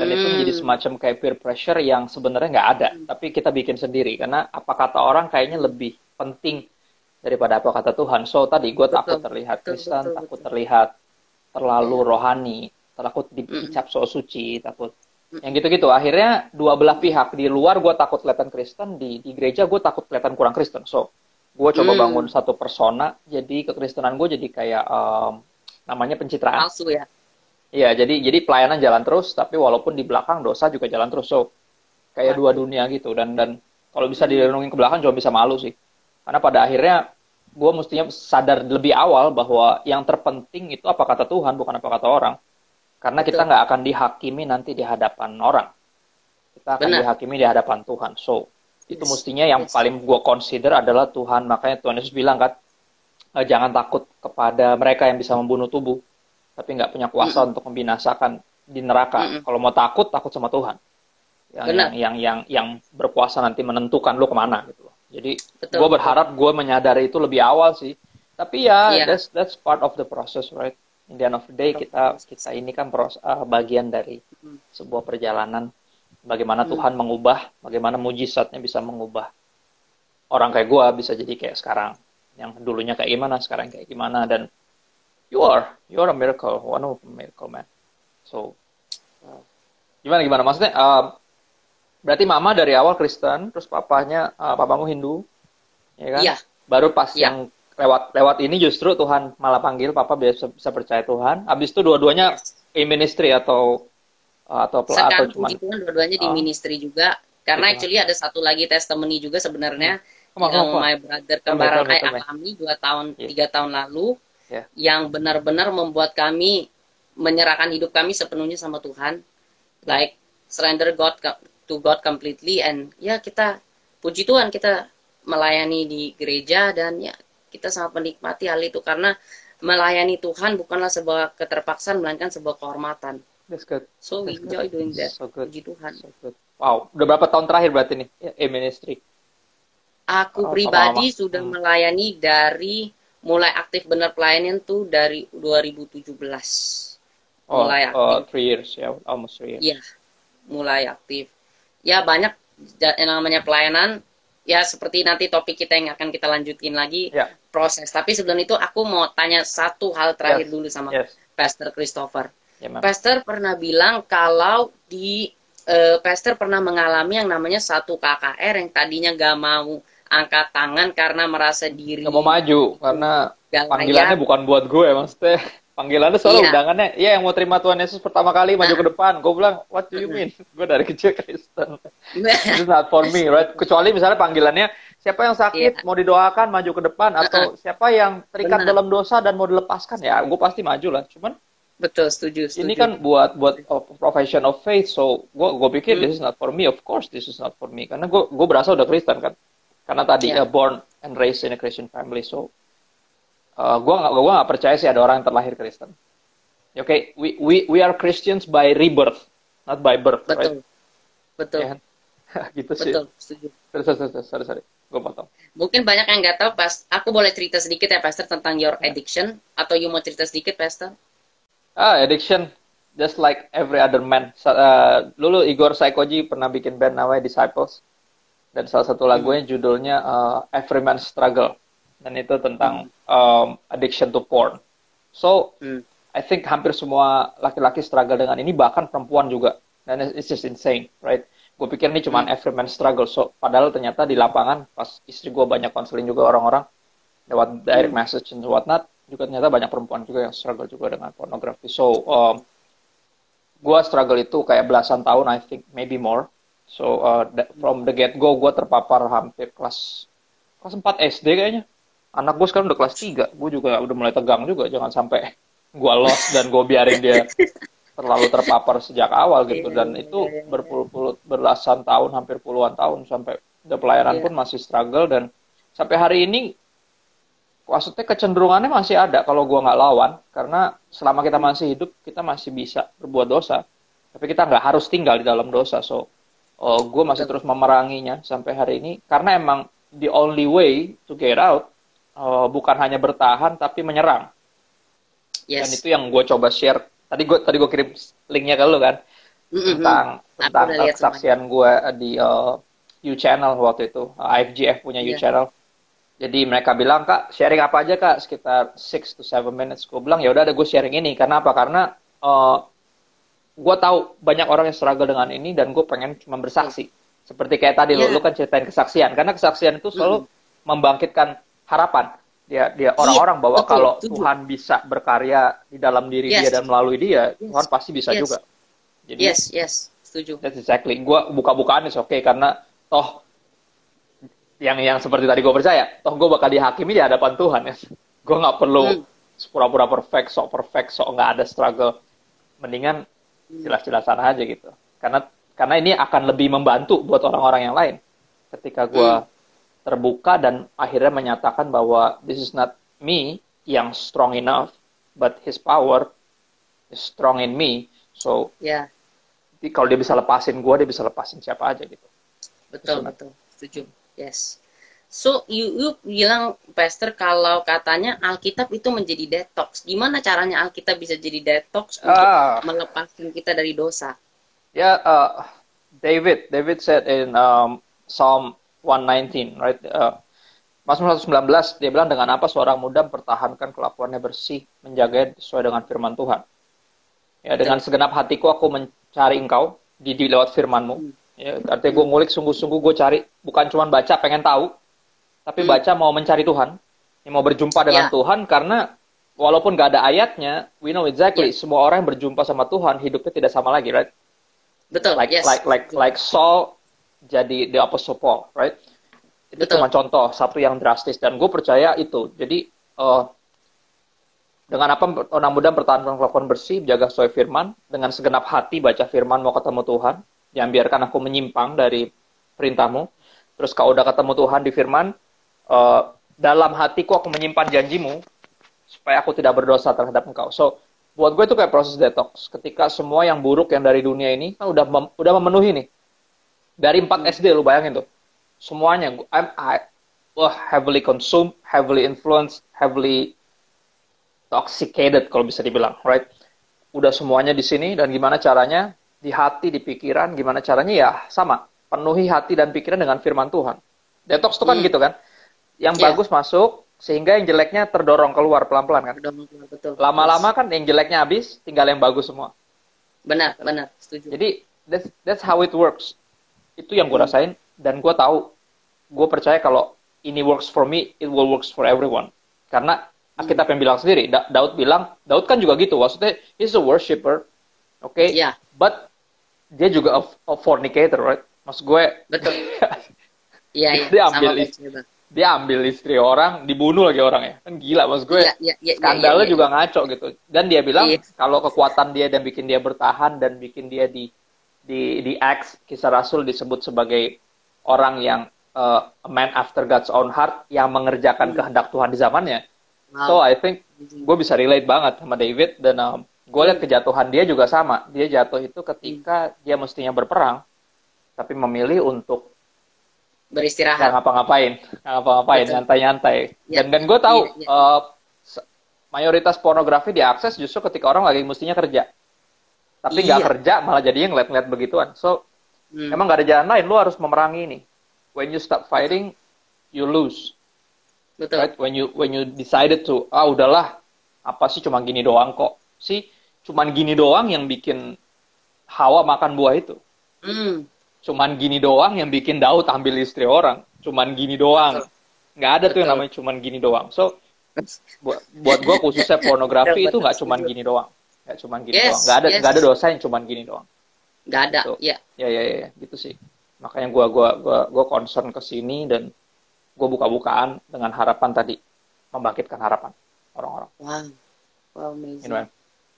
B: Dan itu
A: Hmm.
B: menjadi semacam kayak peer pressure yang sebenarnya nggak ada, tapi kita bikin sendiri karena apa kata orang kayaknya lebih penting daripada apa kata Tuhan. So tadi gue takut terlihat
A: Betul,
B: Kristen,
A: betul,
B: takut
A: betul.
B: terlihat terlalu rohani, takut dicap so suci, takut yang gitu-gitu. Akhirnya dua belah pihak di luar gue takut kelihatan Kristen, di di gereja gue takut kelihatan kurang Kristen. So gue coba
A: Hmm.
B: bangun satu persona, jadi kekristenan gue jadi kayak um, namanya pencitraan.
A: Palsu ya?
B: Iya, jadi jadi pelayanan jalan terus, tapi walaupun di belakang dosa juga jalan terus. So, kayak dua dunia gitu. Dan dan kalau bisa direnungin ke belakang cuma bisa malu sih. Karena pada akhirnya gue mestinya sadar lebih awal bahwa yang terpenting itu apa kata Tuhan, bukan apa kata orang. Karena kita nggak akan dihakimi nanti di hadapan orang. Kita akan
A: Benar.
B: dihakimi di hadapan Tuhan. So, itu
A: Yes.
B: mestinya yang
A: Yes.
B: paling gue consider adalah Tuhan. Makanya Tuhan Yesus bilang kan, "Eh, jangan takut kepada mereka yang bisa membunuh tubuh, tapi nggak punya kuasa untuk membinasakan di neraka.
A: Mm-mm.
B: Kalau mau takut, takut sama Tuhan. Yang,
A: Benar.
B: yang yang yang yang berkuasa nanti menentukan lu ke mana gitu loh. Jadi gue berharap gue menyadari itu lebih awal sih. Tapi ya
A: Iya.
B: that's that's part of the process, right? In the end of the day kita kita ini kan pros, uh, bagian dari sebuah perjalanan bagaimana. Tuhan mengubah, bagaimana mujizatnya bisa mengubah orang kayak gue bisa jadi kayak sekarang. Yang dulunya kayak gimana, sekarang kayak gimana dan you are you are a miracle, one of a miracle man. So uh, gimana gimana maksudnya? uh, berarti mama dari awal Kristen, terus papanya uh, papamu Hindu, ya kan?
A: Iya.
B: Baru pas
A: Iya.
B: yang lewat lewat ini justru Tuhan malah panggil papa bisa bisa percaya Tuhan. Habis itu dua-duanya in ministry atau uh, atau atau
A: Sekarang
B: cuman
A: puji Tuhan dua-duanya di
B: Oh.
A: ministry juga. Karena
B: Gitu.
A: actually ada satu lagi testimony juga sebenarnya
B: Come on,
A: yang my brother kembaran I
B: on.
A: alami dua tahun
B: Yeah.
A: tiga tahun lalu
B: Yeah.
A: yang benar-benar membuat kami menyerahkan hidup kami sepenuhnya sama Tuhan like surrender God to God completely and ya kita puji Tuhan kita melayani di gereja dan ya kita sangat menikmati hal itu karena melayani Tuhan bukanlah sebuah keterpaksaan melainkan sebuah kehormatan
B: That's good.
A: so we
B: That's good.
A: enjoy doing that
B: So good.
A: puji Tuhan
B: So good. Wow, udah berapa tahun terakhir berarti nih ya, in ministry?
A: Aku
B: Oh,
A: pribadi
B: sama-sama.
A: sudah
B: Hmm.
A: melayani dari mulai aktif benar pelayanan tuh dari 2017.
B: Oh,
A: mulai
B: uh,
A: aktif.
B: three years ya, almost three years.
A: Iya, mulai aktif. Ya banyak yang namanya pelayanan. Ya seperti nanti topik kita yang akan kita lanjutin lagi
B: Ya.
A: proses. Tapi sebelum itu aku mau tanya satu hal terakhir
B: Yes.
A: dulu sama
B: Yes.
A: Pastor Christopher.
B: Ya, ma'am.
A: Pastor pernah bilang kalau di eh, Pastor pernah mengalami yang namanya satu KKR yang tadinya gak mau angkat tangan karena merasa diri
B: Nggak mau maju karena panggilannya bukan buat gue maksudnya. Panggilannya soalnya
A: Iya.
B: undangannya, ya yang mau terima Tuhan Yesus pertama kali maju
A: Nah.
B: ke depan. Gue bilang, what do you mean? gue dari kecil Kristen. This is not for me, right? Kecuali misalnya panggilannya, siapa yang sakit
A: Iya.
B: mau didoakan maju ke depan atau siapa yang terikat
A: Benar.
B: dalam dosa dan mau dilepaskan ya, gue pasti maju lah. Cuman
A: Betul, setuju, setuju.
B: ini kan buat buat profession of faith, so gue gue pikir
A: Hmm.
B: this is not for me. Of course this is not for me karena gue gue berasa udah Kristen kan. Karena tadi
A: Iya.
B: uh, born and raised in a Christian family, so uh, gue nggak nggak percaya sih ada orang yang terlahir Kristen. Oke, we we we are Christians by rebirth, not by birth,
A: betul, betul,
B: right? Ya kan? gitu sih.
A: betul, setuju.
B: Terus terus sorry sorry, gue potong.
A: Mungkin banyak yang nggak tahu, pas aku boleh cerita sedikit ya, Pastor, tentang your addiction atau you mau cerita sedikit, Pastor?
B: Ah, addiction, just like every other man. Uh, dulu Igor Saikoji pernah bikin band namanya Disciples. Dan salah satu lagunya judulnya uh, Every Man's Struggle. dan itu tentang um, addiction to porn. So
A: Hmm.
B: I think hampir semua laki-laki struggle dengan ini, bahkan perempuan juga. Dan it's just insane, right? Gue pikir ini cuma every man struggle. So, padahal ternyata di lapangan, pas istri gue banyak konseling juga orang-orang, lewat direct message and whatnot, juga ternyata banyak perempuan juga yang struggle juga dengan pornografi. So, um, gue struggle itu kayak belasan tahun, I think maybe more. So, uh, that- from the get-go, gue terpapar hampir kelas kelas 4 SD kayaknya. Anak gue sekarang udah kelas 3. Gue juga udah mulai tegang juga. Jangan sampai gue lost dan gue biarin dia terlalu terpapar sejak awal gitu.
A: Iya,
B: Dan
A: iya,
B: itu
A: iya,
B: berpuluh-puluh, belasan tahun, hampir puluhan tahun. Sampai udah pelayanan
A: Iya.
B: pun masih struggle. Dan sampai hari ini, maksudnya kecenderungannya masih ada kalau gue nggak lawan. Karena selama kita masih hidup, kita masih bisa berbuat dosa. Tapi kita nggak harus tinggal di dalam dosa. So, uh, gue masih terus memeranginya sampai hari ini. Karena emang the only way to get out uh, bukan hanya bertahan tapi menyerang. Dan
A: Yes.
B: itu yang gue coba share. Tadi gue tadi gue kirim linknya ke lu kan
A: Mm-mm.
B: tentang tentang kesaksian gue di uh, U Channel waktu itu. Uh, IFGF punya U
A: Iya.
B: Channel. Jadi mereka bilang kak sharing apa aja kak sekitar 6 to 7 minutes. Gue bilang ya udah ada gue sharing ini. Karena apa? Karena uh, gue tahu banyak orang yang struggle dengan ini dan gue pengen cuma bersaksi. Seperti kayak tadi
A: Iya.
B: lu, lu kan ceritain kesaksian. Karena kesaksian itu selalu membangkitkan harapan. Dia dia orang-orang bahwa
A: betul,
B: kalau
A: setuju.
B: Tuhan bisa berkarya di dalam diri
A: Yes.
B: dia dan melalui dia,
A: Yes.
B: Tuhan pasti bisa
A: Yes.
B: juga. Jadi
A: Yes, yes, setuju.
B: That's exactly. Gua buka-bukaan is oke karena toh yang yang seperti tadi gue percaya, toh gue bakal dihakimi di hadapan Tuhan ya. Gue nggak perlu
A: Hmm.
B: pura-pura perfect, sok perfect, sok nggak ada struggle. Mendingan. Jelas-jelasan aja gitu. Karena karena ini akan lebih membantu buat orang-orang yang lain. Ketika gue
A: Hmm.
B: terbuka dan akhirnya menyatakan bahwa this is not me yang strong enough, but His power is strong in me. So
A: Ya,
B: jadi kalau dia bisa lepasin gue, dia bisa lepasin siapa aja gitu.
A: betul,
B: Betul.
A: betul. Setuju. Yes. So, you, you bilang, Pastor, kalau katanya Alkitab itu menjadi detox. Gimana caranya Alkitab bisa jadi detox untuk
B: Ah,
A: melepaskan kita dari dosa?
B: ya, uh, David, David said in um, Psalm 119, right? Uh, Mazmur 119, dia bilang dengan apa seorang muda mempertahankan kelakuannya bersih, menjaganya sesuai dengan firman Tuhan. Ya, dengan segenap hatiku aku mencari engkau di, di lewat firmanmu. Ya, artinya gue ngulik sungguh-sungguh gue cari, bukan cuma baca pengen tahu, tapi
A: Hmm.
B: baca mau mencari Tuhan, yang mau berjumpa dengan
A: Ya.
B: Tuhan karena walaupun gak ada ayatnya, we know exactly
A: Ya.
B: semua orang yang berjumpa sama Tuhan hidupnya tidak sama lagi, right?
A: Betul,
B: Like
A: yes.
B: like like like Saul jadi the apostle Paul, right? Itu
A: Betul.
B: cuma contoh satu yang drastis dan gue percaya itu. Jadi eh, dengan apa orang muda bertahan kelakuan bersih, jaga sesuai firman, dengan segenap hati baca firman mau ketemu Tuhan, jangan biarkan aku menyimpang dari perintahmu. Terus kalau udah ketemu Tuhan di firman, eh, dalam hatiku aku menyimpan janjimu supaya aku tidak berdosa terhadap engkau. So buat gue itu kayak proses detox. Ketika semua yang buruk yang dari dunia ini kan udah mem- udah memenuhi nih. Dari 4 SD lu bayangin tuh. Semuanya gu- I'm I, wah heavily consumed, heavily influenced, heavily toxicated kalau bisa dibilang, right? Udah semuanya di sini dan gimana caranya di hati, di pikiran, gimana caranya ya sama, penuhi hati dan pikiran dengan firman Tuhan. Detox tuh kan
A: Hmm.
B: gitu kan. Yang
A: Yeah.
B: bagus masuk sehingga yang jeleknya terdorong keluar pelan-pelan kan.
A: Betul.
B: Lama-lama kan yang jeleknya habis, tinggal yang bagus semua.
A: Benar, benar, setuju.
B: Jadi that's that's how it works. Itu yang gue
A: Hmm.
B: rasain dan gue tahu, gue percaya kalau ini works for me, it will works for everyone. Karena
A: Hmm.
B: kita yang bilang sendiri, Da- Daud bilang, Daud kan juga gitu, maksudnya he's a worshipper, oke,
A: Iya.
B: but dia juga a, a fornicator, right? Maksud gue,
A: Betul. Iya, iya.
B: Dia ambil. Dia ambil istri orang, dibunuh lagi orangnya, kan gila, maksud gue.
A: Iya, iya, iya,
B: skandalnya
A: iya, iya.
B: juga ngaco gitu. Dan dia bilang
A: Iya.
B: kalau kekuatan dia dan bikin dia bertahan dan bikin dia di di di Acts kisah Rasul disebut sebagai orang yang uh, a man after God's own heart yang mengerjakan
A: Hmm.
B: kehendak Tuhan di zamannya.
A: Wow.
B: So I think gue bisa relate banget sama David dan um, gue lihat kejatuhan dia juga sama. Dia jatuh itu ketika dia mestinya berperang tapi memilih untuk nggak
A: beristirahat.
B: ngapa-ngapain, nggak ngapa-ngapain, nyantai-nyantai.
A: Ya.
B: Dan dan gue tahu
A: Iya, iya.
B: uh, mayoritas pornografi diakses justru ketika orang lagi mestinya kerja. Tapi nggak
A: Iya.
B: kerja malah jadinya ngeliat-ngeliat begituan. So
A: Hmm.
B: emang nggak ada jalan lain, lu harus memerangi ini. When you stop fighting, you lose.
A: betul.
B: Right? When you when you decided to ah udahlah apa sih cuma gini doang kok sih cuman gini doang yang bikin Hawa makan buah itu.
A: Hmm.
B: Cuman gini doang yang bikin Daud ambil istri orang. Cuman gini doang. Nggak ada tuh yang namanya cuman gini doang. So buat buat gue khususnya pornografi itu nggak cuman gini doang. Nggak cuman gini
A: Yes,
B: doang. Nggak ada
A: yes.
B: nggak ada dosa yang cuman gini doang.
A: Nggak ada,
B: Betul.
A: ya.
B: Ya ya ya, ya. gitu sih. Makanya gua gua gua gua concern ke sini dan gua buka-bukaan dengan harapan tadi membangkitkan harapan orang-orang.
A: Wow, wow, amazing.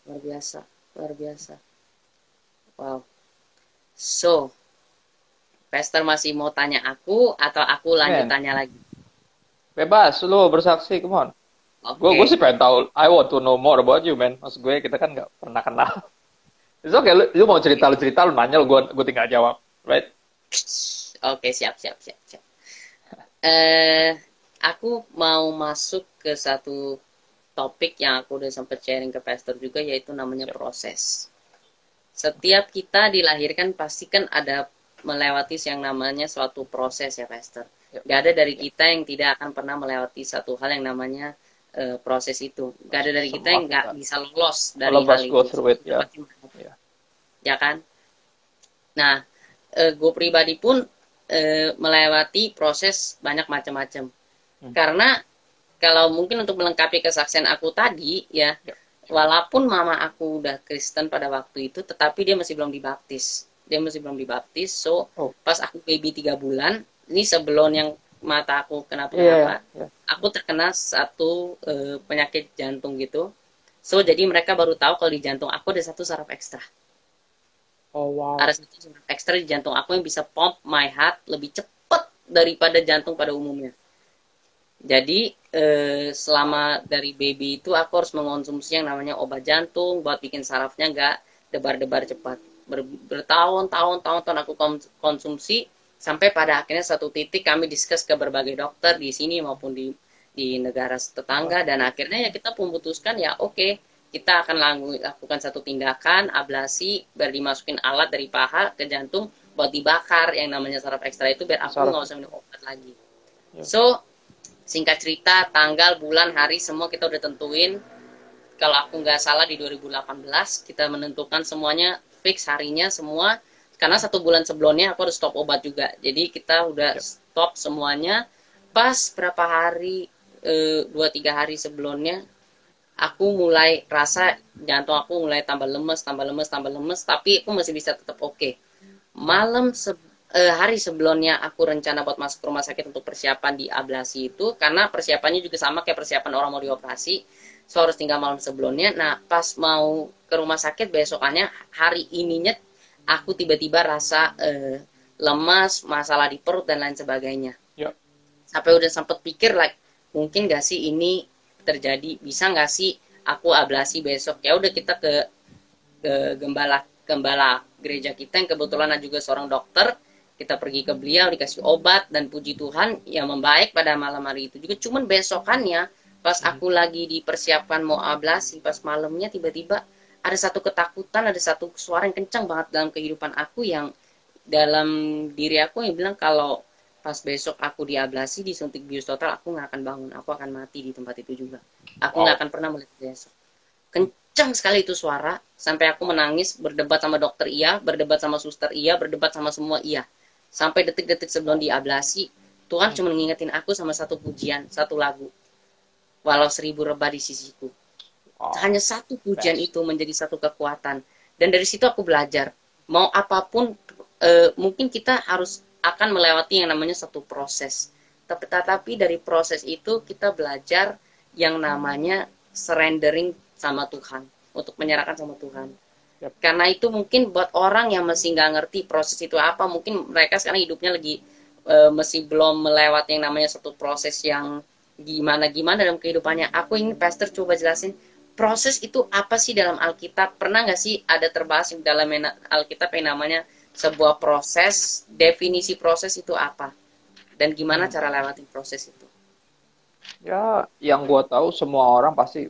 A: Luar biasa, luar biasa. Wow. So, Pastor masih mau tanya aku atau aku lanjut
B: Man.
A: tanya lagi?
B: Bebas, lu bersaksi, come on.
A: Oke.
B: Gue gue sih pengen tahu. I want to know more about you, man. Maksud gue kita kan nggak pernah kenal. It's okay, lu, lu mau cerita lu cerita lu nanya lu gue gue tinggal jawab, right?
A: Oke, siap, siap, siap, siap. Eh, aku mau masuk ke satu topik yang aku udah sempat sharing ke pastor juga, yaitu namanya proses. Setiap kita dilahirkan pasti kan ada melewati yang namanya suatu proses ya, pastor.
B: Yep.
A: Gak ada dari kita yang tidak akan pernah melewati satu hal yang namanya eh, proses itu. Gak ada dari kita yang nggak
B: kita.
A: bisa lolos dari hal itu.
B: it, ya. Ya.
A: Ya kan? Nah, eh, gue pribadi pun eh, melewati proses banyak macam-macam.
B: Hmm.
A: Karena kalau mungkin untuk melengkapi kesaksian aku tadi ya,
B: Ya.
A: walaupun mama aku udah Kristen pada waktu itu, tetapi dia masih belum dibaptis. Dia masih belum dibaptis. So
B: Oh.
A: pas aku baby tiga bulan, ini sebelum yang mata aku kenapa
B: Iya,
A: kenapa,
B: iya.
A: aku terkena satu eh, penyakit jantung gitu. So jadi mereka baru tahu kalau di jantung aku ada satu saraf ekstra
B: Oh wow.
A: ada satu saraf ekstra di jantung aku yang bisa pump my heart lebih cepat daripada jantung pada umumnya. Jadi eh, selama dari baby itu aku harus mengonsumsi yang namanya obat jantung buat bikin sarafnya nggak debar-debar cepat. Ber- bertahun-tahun tahun-tahun aku kon- konsumsi sampai pada akhirnya satu titik kami diskus ke berbagai dokter di sini maupun di di negara tetangga dan akhirnya ya kita memutuskan ya oke kita akan lakukan satu tindakan ablasi biar dimasukin alat dari paha ke jantung buat dibakar yang namanya saraf ekstra itu biar aku nggak usah minum obat lagi.
B: Ya.
A: So singkat cerita tanggal bulan hari semua kita udah tentuin kalau aku nggak salah di 2018 kita menentukan semuanya fix harinya semua. Karena satu bulan sebelumnya aku harus stop obat juga. Jadi kita udah
B: Yep.
A: stop semuanya. Pas berapa hari eh, dua tiga hari sebelumnya aku mulai rasa jantung aku mulai tambah lemes tambah lemes tambah lemes. Tapi aku masih bisa tetap oke. Malam se- eh, hari sebelumnya aku rencana buat masuk rumah sakit untuk persiapan di ablasi itu karena persiapannya juga sama kayak persiapan orang mau dioperasi so harus tinggal malam sebelumnya. Nah pas mau ke rumah sakit besokannya hari ininya aku tiba-tiba rasa eh, lemas masalah di perut dan lain sebagainya.
B: Ya.
A: sampai udah sempet pikir like mungkin gak sih ini terjadi? Bisa nggak sih aku ablasi besok? Ya udah kita ke ke gembala gembala gereja kita yang kebetulan juga seorang dokter. Kita pergi ke beliau dikasih obat dan puji Tuhan yang membaik pada malam hari itu juga. Cuman besokannya pas aku lagi di persiapan mau ablasi pas malamnya tiba-tiba ada satu ketakutan ada satu suara yang kencang banget dalam kehidupan aku yang dalam diri aku yang bilang kalau pas besok aku diablasi disuntik bius total aku nggak akan bangun. Aku akan mati di tempat itu juga. Aku
B: Wow.
A: nggak akan pernah melihat besok. Kencang sekali itu suara. Sampai aku menangis berdebat sama dokter iya berdebat sama suster iya berdebat sama semua iya. Sampai detik-detik sebelum diablasi Tuhan cuma ngingetin aku sama satu pujian satu lagu walau seribu rebah di sisiku
B: Wow.
A: hanya satu pujian
B: Best.
A: itu menjadi satu kekuatan dan dari situ aku belajar mau apa pun eh, mungkin kita harus akan melewati yang namanya satu proses tapi tetapi dari proses itu kita belajar yang namanya surrendering sama Tuhan untuk menyerahkan sama Tuhan
B: Yep.
A: karena itu mungkin buat orang yang masih nggak ngerti proses itu apa mungkin mereka sekarang hidupnya lagi eh, masih belum melewati yang namanya satu proses yang gimana gimana dalam kehidupannya aku ingin pastor coba jelasin proses itu apa sih dalam Alkitab? Pernah nggak sih ada terbahas di dalam Alkitab yang namanya sebuah proses, definisi proses itu apa? Dan gimana cara lewatin proses itu?
B: Ya, yang gua tahu semua orang pasti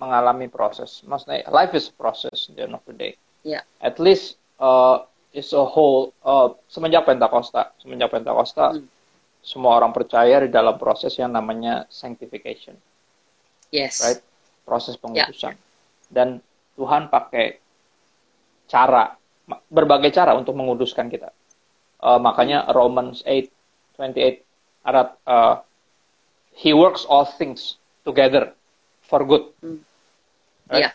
B: mengalami proses. Maksudnya, life is process the end of the day.
A: Ya.
B: At least uh, it's a whole uh, semenjak Pentakosta, semenjak Pentakosta,
A: Hmm.
B: Semua orang percaya di dalam proses yang namanya sanctification,
A: Yes.
B: right? Proses pengudusan. Dan Tuhan pakai cara, berbagai cara untuk menguduskan kita. Uh, makanya Romans 8, 28, Arat, uh, He works all things together for good.
A: Hmm.
B: Right?
A: Iya,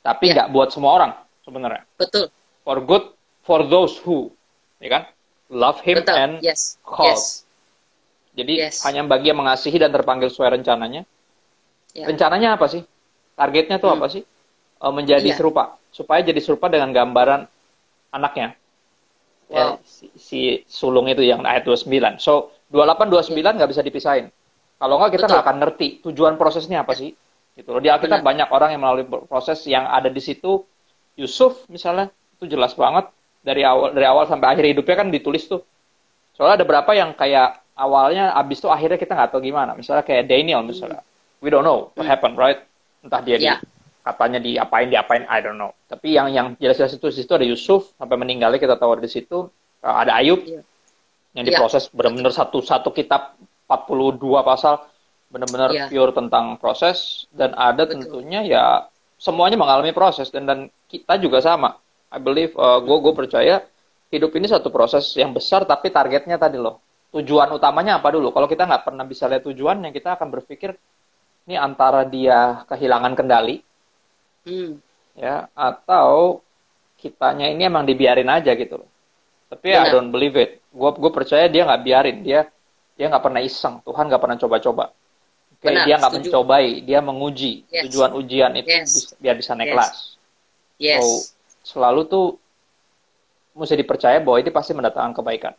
B: Tapi nggak buat semua orang sebenarnya.
A: betul.
B: For good, for those who, ya kan? Love Him
A: Betul.
B: and
A: yes.
B: called.
A: Yes.
B: Jadi
A: Yes.
B: hanya bagi yang mengasihi dan terpanggil sesuai rencananya.
A: Ya.
B: Rencananya apa sih? Targetnya tuh
A: Hmm.
B: apa sih? Eh, menjadi
A: Iya.
B: serupa, supaya jadi serupa dengan gambaran anaknya. Ya,
A: Wow.
B: si, si sulung itu yang ayat 29. So, 28 29 nggak bisa dipisahin. Kalau nggak kita nggak akan ngerti tujuan prosesnya apa sih. Gitu loh. Di Alkitab banyak orang yang melalui proses yang ada di situ. Yusuf misalnya itu jelas banget dari awal dari awal sampai akhir hidupnya kan ditulis tuh. Soalnya ada berapa yang kayak awalnya abis itu akhirnya kita nggak tahu gimana. Misalnya kayak Daniel misalnya. We don't know what
A: Hmm.
B: happened, right? Entah dia di
A: Ya.
B: katanya diapain diapain I don't know. Tapi yang yang jelas-jelas itu di situ ada Yusuf sampai meninggalnya kita tahu di situ. Uh, ada Ayub
A: Iya.
B: yang
A: Iya.
B: diproses benar-benar satu satu kitab 42 pasal benar-benar
A: Iya.
B: pure tentang proses dan ada
A: Betul.
B: tentunya ya semuanya mengalami proses dan dan kita juga sama. I believe gue gue percaya hidup ini satu proses yang besar tapi targetnya tadi loh tujuan utamanya apa dulu kalau kita nggak pernah bisa lihat tujuannya kita akan berpikir ini antara dia kehilangan kendali
A: Hmm.
B: ya atau kitanya ini emang dibiarin aja gitu loh tapi I
A: Benar.
B: don't believe it gue gue percaya dia nggak biarin dia dia nggak pernah iseng Tuhan nggak pernah coba-coba
A: Benar,
B: dia nggak mencobai dia menguji
A: Yes.
B: tujuan ujian itu
A: Yes.
B: bis- biar bisa naik
A: Yes.
B: kelas
A: Yes.
B: So, selalu tuh mesti dipercaya bahwa ini pasti mendatangkan kebaikan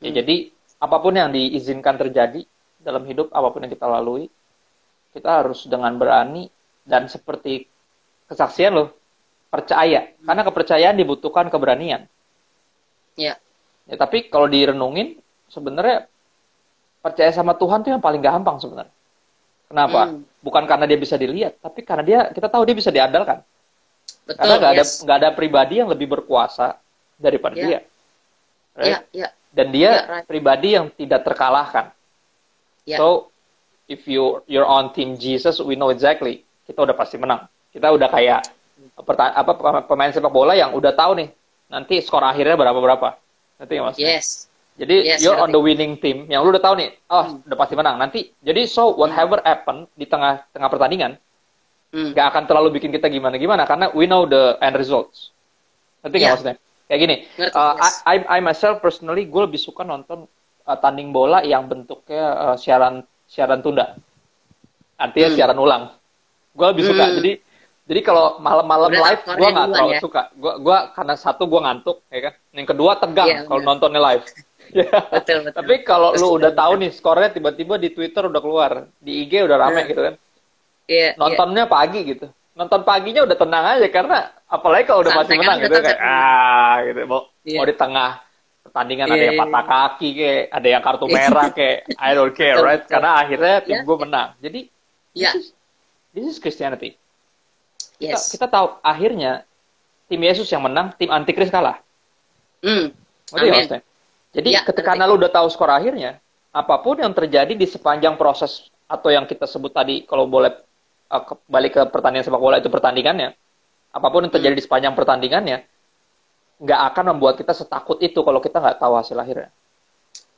B: ya
A: Hmm.
B: jadi apa pun yang diizinkan terjadi dalam hidup apa pun yang kita lalui kita harus dengan berani dan seperti kesaksian loh percaya karena kepercayaan dibutuhkan keberanian
A: Ya.
B: ya tapi kalau direnungin sebenarnya percaya sama Tuhan tuh yang paling gampang sebenarnya kenapa
A: Hmm.
B: bukan karena dia bisa dilihat tapi karena dia kita tahu dia bisa diandalkan
A: Betul.
B: karena nggak ada
A: yes.
B: nggak ada pribadi yang lebih berkuasa daripada
A: Ya.
B: dia Right?
A: Ya, ya.
B: Dan dia
A: Ya, right.
B: pribadi yang tidak terkalahkan
A: Ya.
B: so if you you're on team Jesus we know exactly kita udah pasti menang kita udah kayak apa pemain sepak bola yang udah tahu nih nanti skor akhirnya berapa berapa nanti ya mas
A: Yes.
B: jadi
A: Yes,
B: you're on the winning team yang lu udah tahu nih oh
A: Hmm.
B: udah pasti menang nanti jadi so whatever happen di tengah tengah pertandingan
A: Hmm.
B: nggak akan terlalu bikin kita gimana gimana karena we know the end results ngerti nggak
A: Iya.
B: maksudnya kayak gini
A: Ngerti,
B: uh,
A: yes.
B: I, I I myself personally gue lebih suka nonton uh, tanding bola yang bentuknya uh, siaran siaran tunda artinya
A: Hmm.
B: siaran ulang gue lebih suka
A: Hmm.
B: jadi jadi kalau malam-malam live gue
A: skornya
B: nggak terlalu
A: ya.
B: suka gue gua karena satu gue ngantuk ya kan yang kedua tegang
A: Iya,
B: kalau
A: benar.
B: nontonnya live Ya.
A: Betul, betul.
B: tapi kalau lu udah
A: betul.
B: tahu nih skornya tiba-tiba di Twitter udah keluar di IG udah rame
A: Hmm.
B: gitu kan
A: Iya, iya.
B: nontonnya pagi gitu nonton paginya udah tenang aja karena apalagi kalau udah
A: kan,
B: menang
A: udah
B: gitu kayak ah gitu mau
A: Iya.
B: mau di tengah pertandingan
A: Iya,
B: ada yang
A: iya,
B: patah kaki kayak ada yang kartu
A: Iya.
B: merah kayak I don't care
A: Betul,
B: right
A: betul.
B: karena akhirnya tim
A: Iya,
B: gue menang jadi
A: Iya.
B: this is this is Christianity kita,
A: Yes.
B: kita tahu akhirnya tim Yesus yang menang tim antikris kalah
A: Hmm.
B: Ya
A: Amin.
B: Jadi
A: Ya,
B: ketika lu udah tahu skor akhirnya, apa pun yang terjadi di sepanjang proses atau yang kita sebut tadi kalau boleh uh, balik ke pertandingan sepak bola itu pertandingannya, apa pun yang terjadi di sepanjang pertandingannya, nggak akan membuat kita setakut itu kalau kita nggak tahu hasil akhirnya.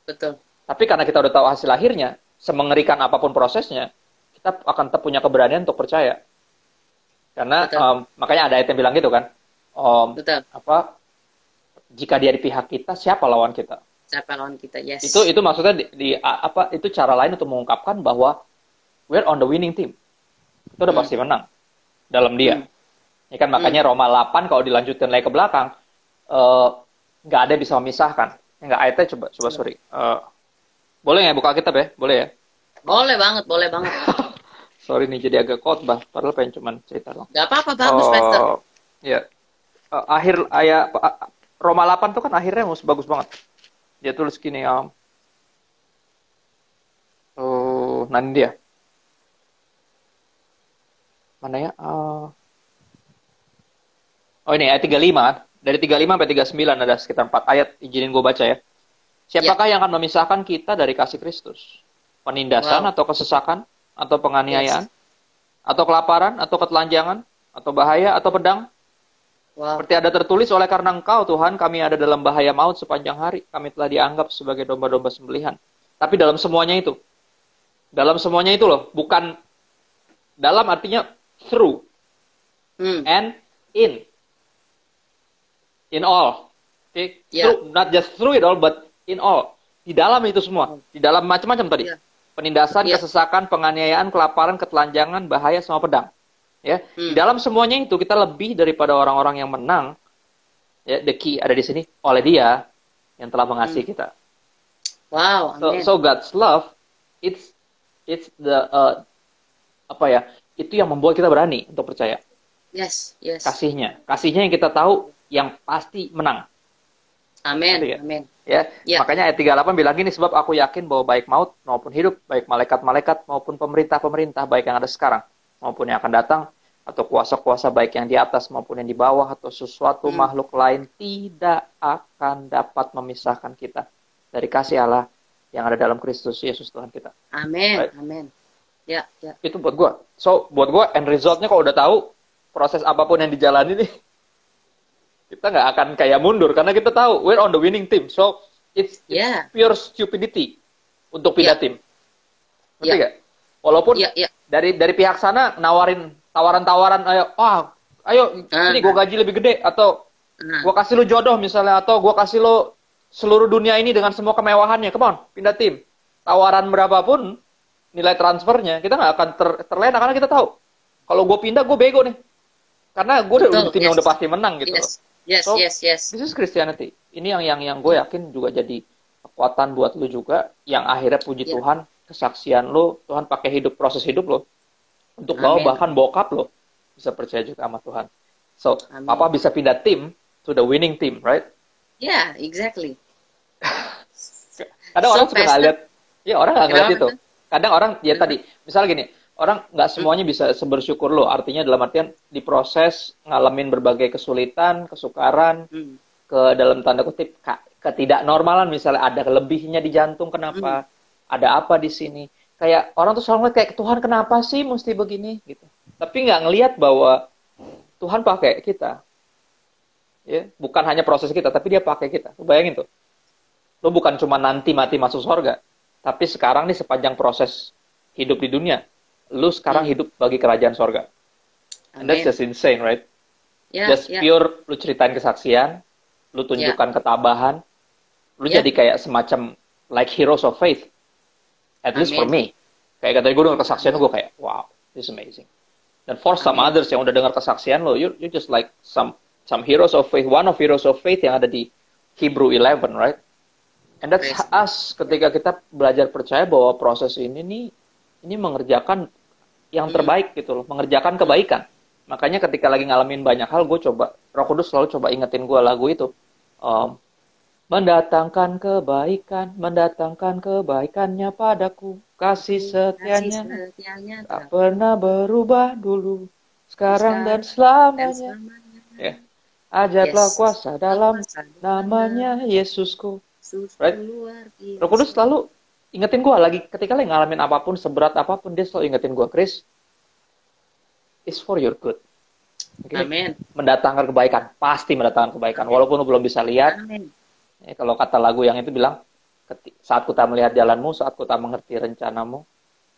A: Betul.
B: Tapi karena kita udah tahu hasil akhirnya, semengerikan apa pun prosesnya, kita akan tetap punya keberanian untuk percaya. Karena
A: Betul.
B: um, makanya ada ayat yang bilang gitu kan, um,
A: Betul.
B: apa jika dia di pihak kita, siapa lawan kita?
A: Siapa lawan kita? Yes.
B: itu itu maksudnya di, di- apa itu cara lain untuk mengungkapkan bahwa we're on the winning team itu udah
A: Hmm.
B: pasti menang dalam dia
A: Hmm.
B: Ya kan makanya Roma 8 kalau dilanjutin lagi ke belakang eh, nggak ada yang bisa memisahkan. Ya, nggak ayatnya coba coba sorry. Eh, boleh ya buka kitab ya? Boleh ya?
A: Boleh banget, boleh banget.
B: sorry nih jadi agak khotbah. Padahal pengen cuman cerita doang.
A: Gak apa-apa, bagus,
B: Oh,
A: Pastor.
B: ya. Eh, akhir ayat Roma 8 tuh kan akhirnya mus- bagus banget. Dia tulis gini ya. Oh nah ini dia mana ya? Eh, oh ini ayat 35 kan dari 35 sampai 39 ada sekitar 4 ayat izinin gue baca ya Siapakah yang akan memisahkan kita dari kasih Kristus? Penindasan
A: Wow.
B: atau kesesakan atau penganiayaan atau kelaparan atau ketelanjangan atau bahaya atau pedang?
A: Wow.
B: Seperti ada tertulis oleh karena engkau Tuhan kami ada dalam bahaya maut sepanjang hari. Kami telah dianggap sebagai domba-domba sembelihan. Tapi dalam semuanya itu. Dalam semuanya itu loh. Bukan dalam artinya through
A: Hmm.
B: and in. In all. Okay?
A: Yeah.
B: Through, not just through it all, but in all. Di dalam itu semua. Di dalam macam-macam tadi.
A: Yeah.
B: Penindasan,
A: Yeah.
B: kesesakan, penganiayaan, kelaparan, ketelanjangan, bahaya, sama pedang. Ya,
A: Hmm.
B: di dalam semuanya itu kita lebih daripada orang-orang yang menang. Ya, the key ada di sini oleh Dia yang telah mengasihi kita.
A: Wow.
B: So,
A: Amen.
B: so God's love, it's it's the uh, apa ya? Itu yang membuat kita berani untuk percaya
A: yes. Yes.
B: kasihnya, kasihnya yang kita tahu yang pasti menang.
A: Amen.
B: Ngerti ya?
A: Amen.
B: Ya,
A: Ya.
B: makanya ayat 38 bilang gini, sebab aku yakin bahwa baik maut maupun hidup, baik malaikat-malaikat maupun pemerintah-pemerintah, baik yang ada sekarang maupun yang akan datang, atau kuasa-kuasa baik yang di atas maupun yang di bawah, atau sesuatu
A: Hmm.
B: makhluk lain tidak akan dapat memisahkan kita dari kasih Allah yang ada dalam Kristus Yesus Tuhan kita.
A: Amen.
B: Right.
A: Amen. Ya. Ya.
B: Itu buat gua. So, buat gua end resultnya kalau udah tahu proses apa pun yang dijalani nih, kita nggak akan kayak mundur karena kita tahu we're on the winning team. So, it's, it's
A: Yeah.
B: pure stupidity untuk pindah
A: Yeah.
B: tim. Ngerti
A: Yeah.
B: nggak? Walaupun
A: Ya. Ya.
B: dari dari pihak sana nawarin tawaran-tawaran, ayo, ah, ayo,
A: Ah.
B: ini gua gaji lebih gede atau
A: Nah.
B: gua kasih lu jodoh misalnya atau gua kasih lu seluruh dunia ini dengan semua kemewahannya, come on, pindah tim. Tawaran berapapun nilai transfernya kita nggak akan ter, terlena karena kita tahu kalau gue pindah gue bego nih karena gue udah tim yang
A: yes.
B: udah pasti menang gitu loh.
A: Yes. Yes.
B: So,
A: yes. Yes.
B: This is Christianity. Ini yang yang yang gue yakin juga jadi kekuatan buat lu juga yang akhirnya puji
A: Yeah.
B: Tuhan kesaksian lu Tuhan pakai hidup proses hidup lo untuk bawa bahkan bokap lo bisa percaya juga sama Tuhan. So
A: Amin.
B: papa bisa pindah tim to the winning team, right?
A: Yeah. Exactly.
B: Kadang
A: So,
B: orang suka nggak lihat, ya orang nggak ngeliat itu. Kadang orang ya
A: Kenapa?
B: tadi, misalnya gini, orang nggak semuanya bisa sebersyukur lo. Artinya dalam artian diproses ngalamin berbagai kesulitan, kesukaran,
A: Hmm.
B: ke dalam tanda kutip ketidaknormalan misalnya ada lebihnya di jantung kenapa, ada apa di sini. Kayak orang tuh selalu ngeliat kayak Tuhan kenapa sih mesti begini gitu. Tapi nggak ngelihat bahwa Tuhan pakai kita. Ya, bukan hanya proses kita, tapi dia pakai kita. Lu Bayangin tuh. Lo bukan cuma nanti mati masuk sorga, tapi sekarang nih sepanjang proses hidup di dunia, lu sekarang
A: Hmm.
B: hidup bagi kerajaan sorga. And that's
A: Amen.
B: just insane, right?
A: Ya.
B: Just
A: Ya.
B: pure lu ceritain kesaksian, lu tunjukkan ketabahan, lu
A: Ya.
B: jadi kayak semacam like heroes of faith. At least for me. Kayak kata gue dengar kesaksian gue kayak wow, this is amazing. Dan for some
A: Amin.
B: others yang udah dengar kesaksian lo, you you just like some some heroes of faith, one of heroes of faith yang ada di Hebrew 11, right? And that's
A: Praise
B: us ketika kita belajar percaya bahwa proses ini nih ini mengerjakan yang
A: Hmm.
B: terbaik gitu loh, mengerjakan kebaikan. Makanya ketika lagi ngalamin banyak hal, gue coba Roh Kudus selalu coba ingetin gue lagu itu. Um, mendatangkan kebaikan, mendatangkan kebaikannya padaku, kasih setianya
A: Kasih setianya
B: tak pernah berubah dulu, sekarang dan selamanya. Ya. Ajaklah
A: Yes.
B: kuasa dalam namanya Yesusku. Right? Roh Kudus selalu ingetin gue lagi ketika lagi ngalamin apa pun seberat apa pun dia selalu ingetin gue Chris it's for your good Oke?
A: Amin.
B: mendatangkan kebaikan pasti mendatangkan kebaikan walaupun lu belum bisa lihat
A: Amin.
B: ya, kalau kata lagu yang itu bilang "Keti- saat ku tak melihat jalanmu saat ku tak mengerti rencanamu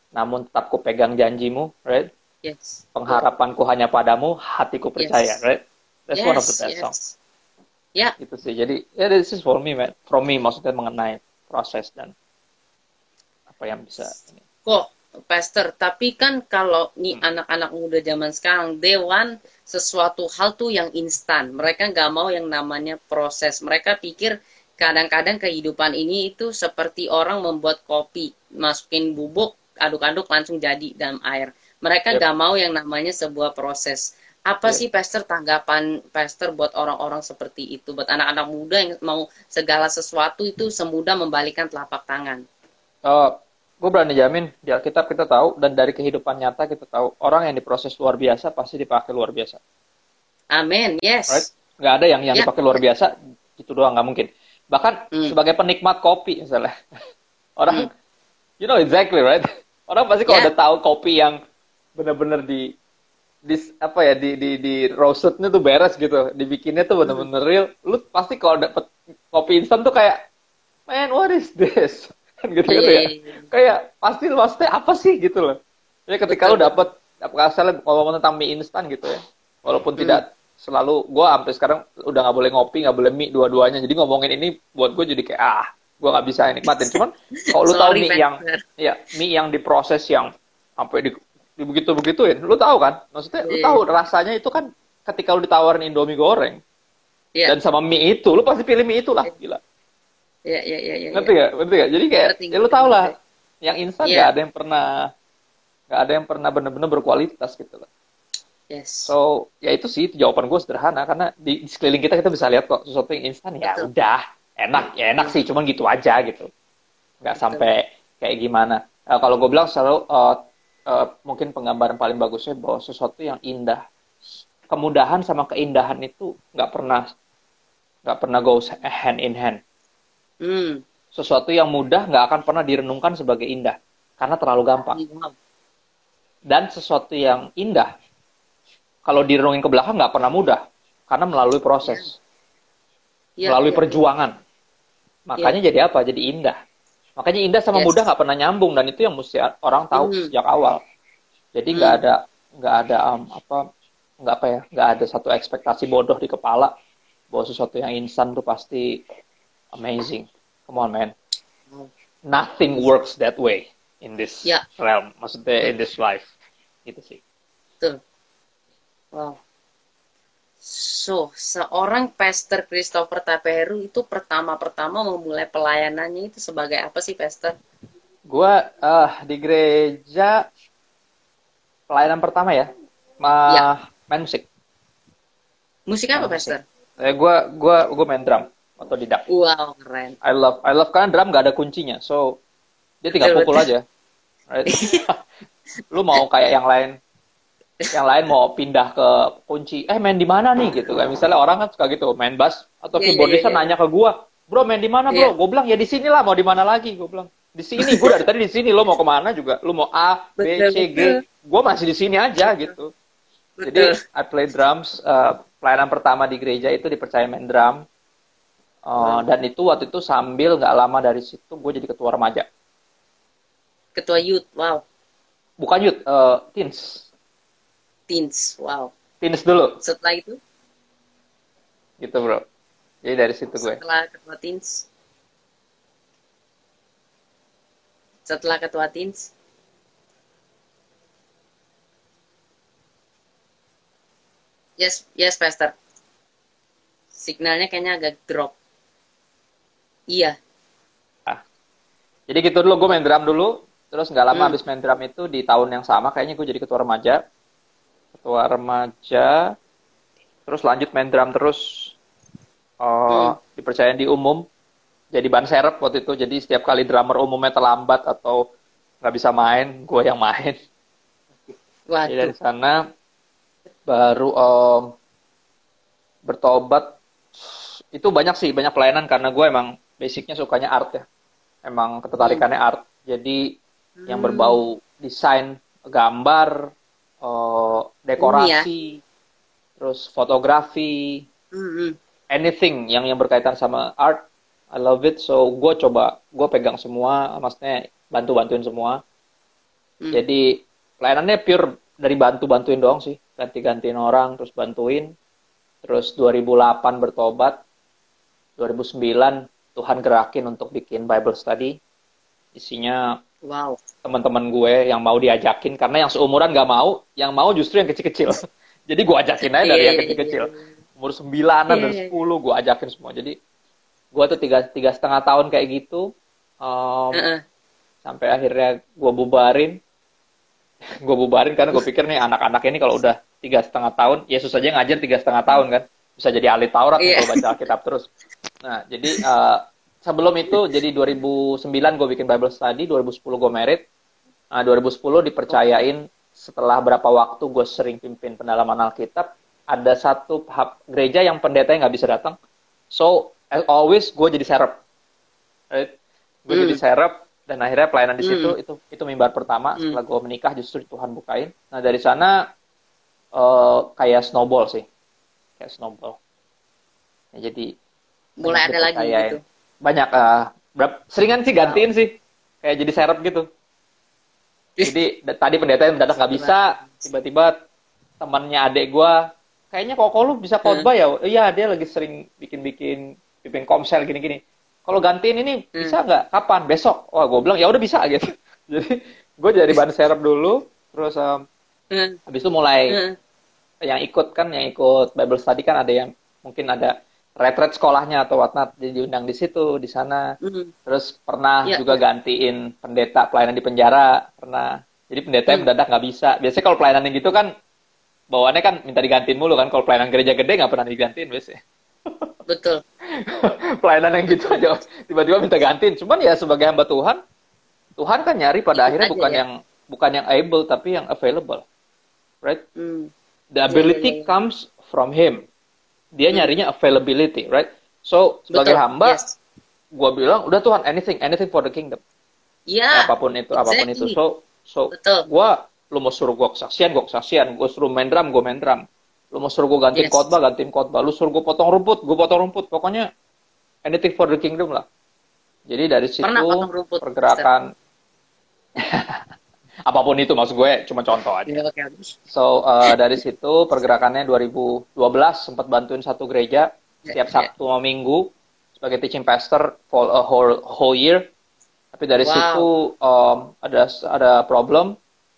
B: namun tetap ku pegang janjimu right
A: Yes.
B: pengharapanku hanya padamu hatiku percaya
A: Yes.
B: right that's one of the
A: Yes,
B: best
A: yes.
B: songs
A: Ya,
B: gitu sih jadi ya this is for me man from me maksudnya mengenai proses dan apa yang bisa ini.
A: kok Pastor, tapi kan kalau nih anak-anak muda zaman sekarang, they want sesuatu hal tuh yang instan. Mereka nggak mau yang namanya proses. Mereka pikir kadang-kadang kehidupan ini itu seperti orang membuat kopi, masukin bubuk, aduk-aduk langsung jadi dalam air. Mereka
B: Yep.
A: nggak mau yang namanya sebuah proses. Apa
B: Yep.
A: sih Pastor tanggapan Pastor buat orang-orang seperti itu, buat anak-anak muda yang mau segala sesuatu itu semudah membalikan telapak tangan?
B: Oh, gue berani jamin di Alkitab kita tahu dan dari kehidupan nyata kita tahu orang yang diproses luar biasa pasti dipakai luar biasa,
A: Amin, yes.
B: right? Nggak ada yang yang
A: Ya.
B: dipakai luar biasa itu doang nggak mungkin. Bahkan
A: Hmm.
B: sebagai penikmat kopi misalnya. Orang
A: Hmm.
B: you know exactly right. Orang pasti kalau
A: Yeah.
B: udah tahu kopi yang bener-bener di di apa ya di di di roastednya tuh beres gitu, dibikinnya tuh bener-bener real. Lu pasti kalau dapet kopi instan tuh kayak man what is this? Kan gitu gitu
A: Iya,
B: ya.
A: iya, iya.
B: Kayak pasti maksudnya apa sih gitu loh. Ya ketika
A: Betul.
B: lu dapet asalnya ngomong tentang mie instan gitu ya. Walaupun
A: Hmm.
B: tidak selalu gue sampai sekarang udah nggak boleh ngopi nggak boleh mie dua-duanya jadi ngomongin ini buat gue jadi kayak ah gue nggak bisa nikmatin cuman kalau lu tahu mie yang ya mie yang diproses yang sampai di, di begitu begituin lu tahu kan maksudnya lu
A: Iya.
B: tahu rasanya itu kan ketika lu ditawarin indomie goreng
A: Iya.
B: dan sama mie itu lu pasti pilih mie itu lah gila
A: Iya, iya, iya, iya.
B: ngerti gak ngerti gak jadi kayak
A: Ngerti,
B: ya lu tau lah yang instan
A: Iya.
B: nggak ada yang pernah nggak ada yang pernah bener-bener berkualitas gitu loh
A: Yes.
B: So, ya itu sih jawaban gue sederhana karena di, di sekeliling kita kita bisa lihat kok sesuatu yang instan ya
A: Betul.
B: udah enak ya enak sih cuman gitu aja gitu nggak
A: Betul.
B: sampai kayak gimana Eh, kalau gue bilang selalu eh, eh, mungkin penggambaran paling bagusnya bahwa sesuatu yang indah kemudahan sama keindahan itu nggak pernah nggak pernah goes hand in hand
A: Hmm.
B: sesuatu yang mudah nggak akan pernah direnungkan sebagai indah karena terlalu gampang
A: Wow.
B: dan sesuatu yang indah kalau direnungin ke belakang nggak pernah mudah karena melalui proses
A: Iya,
B: melalui
A: iya.
B: perjuangan makanya jadi apa jadi indah makanya indah sama
A: Yes.
B: mudah nggak pernah nyambung dan itu yang mesti orang tahu
A: Mhm.
B: sejak awal jadi nggak
A: Hmm.
B: ada nggak ada um, apa nggak apa ya nggak ada satu ekspektasi bodoh di kepala bahwa sesuatu yang instan tuh pasti amazing come on man nothing works that way in this
A: Ya.
B: realm maksudnya in this life gitu sih
A: Betul. Wow. So, seorang Pastor Christopher Taperu itu pertama-pertama memulai pelayanannya itu sebagai apa sih, Pastor?
B: Gua eh, di gereja pelayanan pertama ya, ma-
A: Ya.
B: main musik.
A: Musik apa,
B: Main musik.
A: Pastor?
B: Eh, gua gua gua main drum atau tidak.
A: Wow, keren.
B: I love I love karena drum gak ada kuncinya, so dia tinggal
A: Betul,
B: pukul
A: betul.
B: aja. Right? Lu mau kayak yang lain, yang lain mau pindah ke kunci, eh main di mana nih gitu kan? Misalnya orang kan suka gitu, main bass atau keyboardista
A: iya, iya.
B: nanya ke gua, bro main di mana bro?
A: Iya.
B: Gue bilang ya di sini lah, mau di mana lagi? Gue bilang di sini, gue dari tadi di sini. Lo mau ke mana juga? Lo mau A, B,
A: Betul,
B: C, G? Gue masih di sini aja gitu. Jadi
A: Betul.
B: I play drums. uh, pelayanan pertama di gereja itu dipercaya main drum. Uh, dan itu waktu itu sambil nggak lama dari situ gue jadi ketua remaja.
A: Ketua youth, wow.
B: Bukan youth, uh, teens.
A: Teens, wow.
B: Teens dulu,
A: Setelah itu,
B: gitu bro. Jadi dari situ gue.
A: setelah ketua teens, setelah ketua teens, yes, yes, Pastor. Signalnya kayaknya agak drop. Iya,
B: Jadi gitu dulu gue main drum dulu. Terus nggak lama
A: Hmm.
B: habis main drum itu di tahun yang sama kayaknya gue jadi ketua remaja. Ketua remaja. Terus lanjut main drum terus. Uh,
A: Hmm.
B: Dipercaya di umum. Jadi ban serep waktu itu. Jadi setiap kali drummer umumnya terlambat atau nggak bisa main, gue yang main. Jadi dari
A: waduh,
B: sana baru um, bertobat. Itu banyak sih, banyak pelayanan karena gue emang basicnya sukanya art ya. Emang ketertarikannya art. Jadi yang
A: Hmm.
B: berbau desain, gambar, eh, dekorasi, terus fotografi,
A: Hmm, hmm.
B: anything yang yang berkaitan sama art, I love it. So gue coba, gue pegang semua, maksudnya bantu-bantuin semua.
A: Hmm.
B: Jadi pelayanannya pure dari bantu-bantuin doang sih, ganti-gantiin orang, terus bantuin. Terus 2008 bertobat, 2009 Tuhan gerakin untuk bikin Bible study. Isinya
A: wow,
B: teman-teman gue yang mau diajakin karena yang seumuran gak mau, yang mau justru yang kecil-kecil. Jadi gue ajakin aja dari
A: Iya,
B: yang
A: iya,
B: kecil-kecil.
A: iya.
B: Umur sembilanan
A: Iya,
B: dan
A: iya.
B: sepuluh gue ajakin semua. Jadi gue tuh tiga tiga setengah tahun kayak gitu. Um,
A: Heeh.
B: sampai akhirnya gue bubarin gue bubarin karena gue pikir nih anak-anak ini kalau udah tiga setengah tahun Yesus aja ngajar tiga setengah tahun kan bisa jadi ahli Taurat
A: Iya.
B: kalau baca Alkitab terus nah jadi eh, sebelum itu jadi 2009 gue bikin Bible study 2010 gue merit nah 2010 dipercayain setelah berapa waktu gue sering pimpin pendalaman Alkitab ada satu gereja yang pendetanya nggak bisa datang so as always gue jadi serep right? gue
A: Hmm.
B: jadi serep dan akhirnya pelayanan di situ
A: Hmm.
B: itu itu mimbar pertama
A: Hmm.
B: setelah gue menikah justru Tuhan bukain nah dari sana eh, kayak snowball sih kayak snowball Ya, jadi
A: Mulai ada lagi
B: dipercayain.
A: gitu.
B: banyak ah, berap- seringan sih gantiin sih. Kayak jadi serep gitu. Jadi tadi pendeta yang mendadak nggak bisa tiba-tiba temannya adik gua kayaknya kok lu bisa khotbah ya? Iya dia lagi sering bikin-bikin bikin komsel gini-gini. Kalau gantiin ini
A: Hmm.
B: bisa nggak? Kapan? Besok? Wah gue bilang ya udah bisa gitu. Jadi gue jadi ban serep dulu terus em,
A: Hmm.
B: habis itu mulai
A: Hmm.
B: yang ikut kan yang ikut Bible study kan ada yang mungkin ada retret sekolahnya atau whatnot jadi diundang di situ di sana
A: Hmm.
B: terus pernah
A: Iya,
B: juga
A: iya.
B: gantiin pendeta pelayanan di penjara pernah jadi pendeta yang
A: Hmm.
B: mendadak nggak bisa biasanya kalau pelayanan yang gitu kan bawaannya kan minta digantiin mulu kan kalau pelayanan gereja gede nggak pernah digantiin biasanya
A: Betul.
B: pelayanan yang gitu aja tiba-tiba minta gantiin cuman ya sebagai hamba Tuhan Tuhan kan nyari pada akhirnya
A: aja
B: bukan
A: ya.
B: yang bukan yang able tapi yang available right
A: Hmm.
B: the
A: Iya,
B: ability
A: iya, iya.
B: comes from him dia nyarinya availability right so sebagai
A: Betul.
B: hamba
A: Yes.
B: gua bilang udah Tuhan anything anything for the kingdom
A: Ya.
B: apa pun itu apa pun itu
A: exactly.
B: so so gua lu mau suruh gua kesaksian gua kesaksian gua suruh main drum gua main drum lu mau suruh gua gantiin
A: Yes.
B: khotbah gantiin khotbah lu suruh gua potong rumput gua potong rumput pokoknya anything for the kingdom lah jadi dari situ
A: Pernah potong rumput,
B: pergerakan apa pun itu maksud gue cuma contoh aja
A: Ya, oke.
B: so uh, dari situ pergerakannya 2012 sempat bantuin satu gereja
A: Ya,
B: setiap Sabtu sama Minggu sebagai teaching pastor for a whole whole year tapi dari
A: Wow.
B: situ um, ada ada problem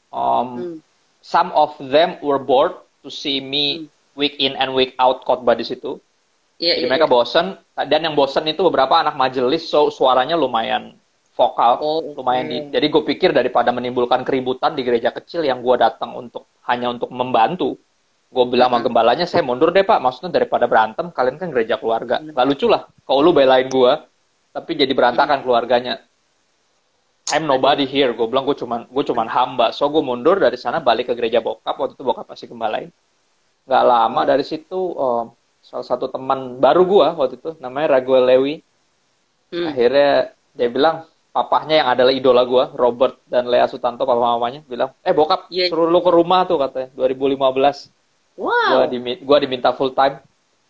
B: um,
A: Hmm.
B: some of them were bored to see me week in and week out khotbah di situ
A: Iya,
B: jadi
A: iya,
B: mereka
A: iya.
B: bosen dan yang bosen itu beberapa anak majelis so suaranya lumayan vokal
A: Oh,
B: lumayan
A: oke.
B: di- jadi gue pikir daripada menimbulkan keributan di gereja kecil yang gue datang untuk hanya untuk membantu gue bilang sama
A: Mhm.
B: gembalanya saya mundur deh pak. Maksudnya daripada berantem kalian kan gereja keluarga. Nggak lucu lah kalau lu belain gue tapi jadi berantakan keluarganya. I'm nobody here gue bilang gue cuman gue cuman hamba. So gue mundur dari sana balik ke gereja bokap waktu itu bokap masih gembalain. Nggak lama dari situ um, salah satu teman baru gue waktu itu namanya Raguel Lewi.
A: Hmm.
B: akhirnya dia bilang papahnya yang adalah idola gua Robert dan Lea Sutanto papa mamanya bilang eh bokap
A: Iya.
B: suruh lu ke rumah tuh katanya 2015 gua
A: Wow.
B: dimi- gua diminta full time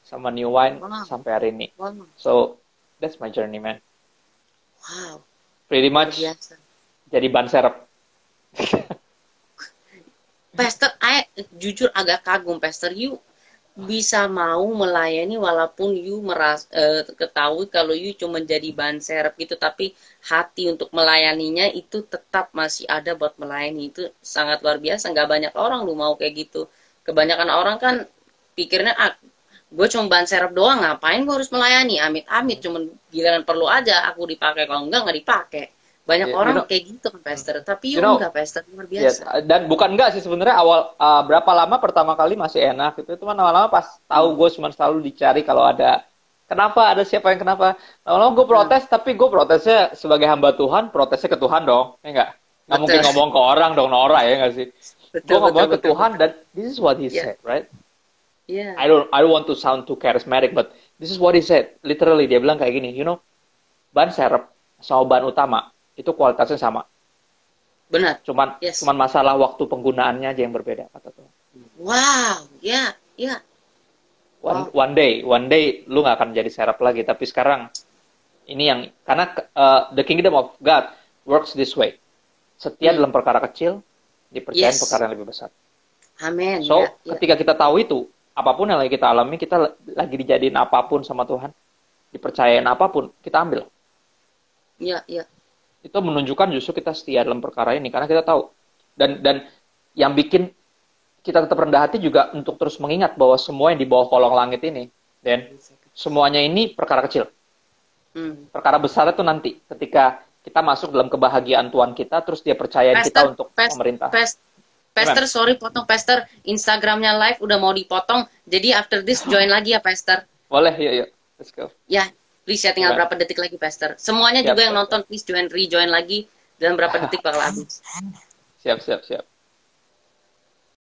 B: sama New Wine
A: Wow.
B: sampai hari ini
A: Wow.
B: so that's my journey man
A: Wow.
B: pretty much
A: biasa.
B: jadi ban serep
A: Pastor, I jujur agak kagum, Pastor. You bisa mau melayani walaupun you meras eh, ketahui kalau you cuma jadi ban serep gitu, tapi hati untuk melayaninya itu tetap masih ada buat melayani. Itu sangat luar biasa. Nggak banyak orang lu mau kayak gitu. Kebanyakan orang kan pikirnya, ah, gue cuma ban serep doang, ngapain gue harus melayani? Amit-amit, cuman giliran perlu aja aku dipakai, kalau enggak nggak dipakai. Banyak
B: You- you
A: orang
B: know-
A: kayak gitu kan, Pastor. Tapi you,
B: You know,
A: enggak, Pastor. Luar
B: Yes,
A: biasa.
B: dan bukan enggak sih sebenarnya awal uh, berapa lama pertama kali masih enak gitu. Cuman lama-lama pas tahu gue cuma selalu dicari kalau ada kenapa ada siapa yang kenapa. Lama-lama gue protes tapi gue protesnya sebagai hamba Tuhan, protesnya ke Tuhan dong. Ya enggak? Nggak
A: Betul.
B: mungkin ngomong ke orang dong Nora ya enggak sih?
A: Betul,
B: Gue ngomong
A: betul,
B: ke
A: betul,
B: Tuhan dan this is what he
A: Yeah.
B: said, right?
A: Iya.
B: I don't I don't want to sound too charismatic but this is what he said. Literally dia bilang kayak gini, you know, ban serep sama ban utama itu kualitasnya sama.
A: Benar.
B: Cuman
A: Yes.
B: cuman masalah waktu penggunaannya aja yang berbeda kata Tuhan.
A: Wow, ya, ya.
B: One, one day, one day lu nggak akan jadi serap lagi. Tapi sekarang ini yang karena uh, the kingdom of God works this way. Setia
A: Hmm.
B: dalam perkara kecil dipercayain
A: Yes.
B: perkara yang lebih besar.
A: Amin.
B: So
A: ya, ya.
B: ketika kita tahu itu, apa pun yang lagi kita alami, kita lagi dijadiin apa pun sama Tuhan, dipercayain apa pun, kita ambil.
A: ya, ya.
B: Itu menunjukkan justru kita setia dalam perkara ini karena kita tahu. Dan dan yang bikin kita tetap rendah hati juga untuk terus mengingat bahwa semua yang di bawah kolong langit ini, dan semuanya ini perkara kecil.
A: Hmm.
B: perkara besar itu nanti ketika kita masuk dalam kebahagiaan Tuhan kita terus dia percayain kita untuk
A: Pas-
B: pemerintah
A: Pas- Pastor, sorry potong Pastor. Instagramnya live udah mau dipotong. Jadi after this join lagi ya Pastor.
B: boleh yuk yuk let's go
A: Ya, please ya tinggal
B: Gimana?
A: berapa detik lagi Pastor. Semuanya
B: Siap,
A: juga yang
B: siap,
A: nonton please join rejoin lagi dalam berapa detik bakal habis.
B: siap siap siap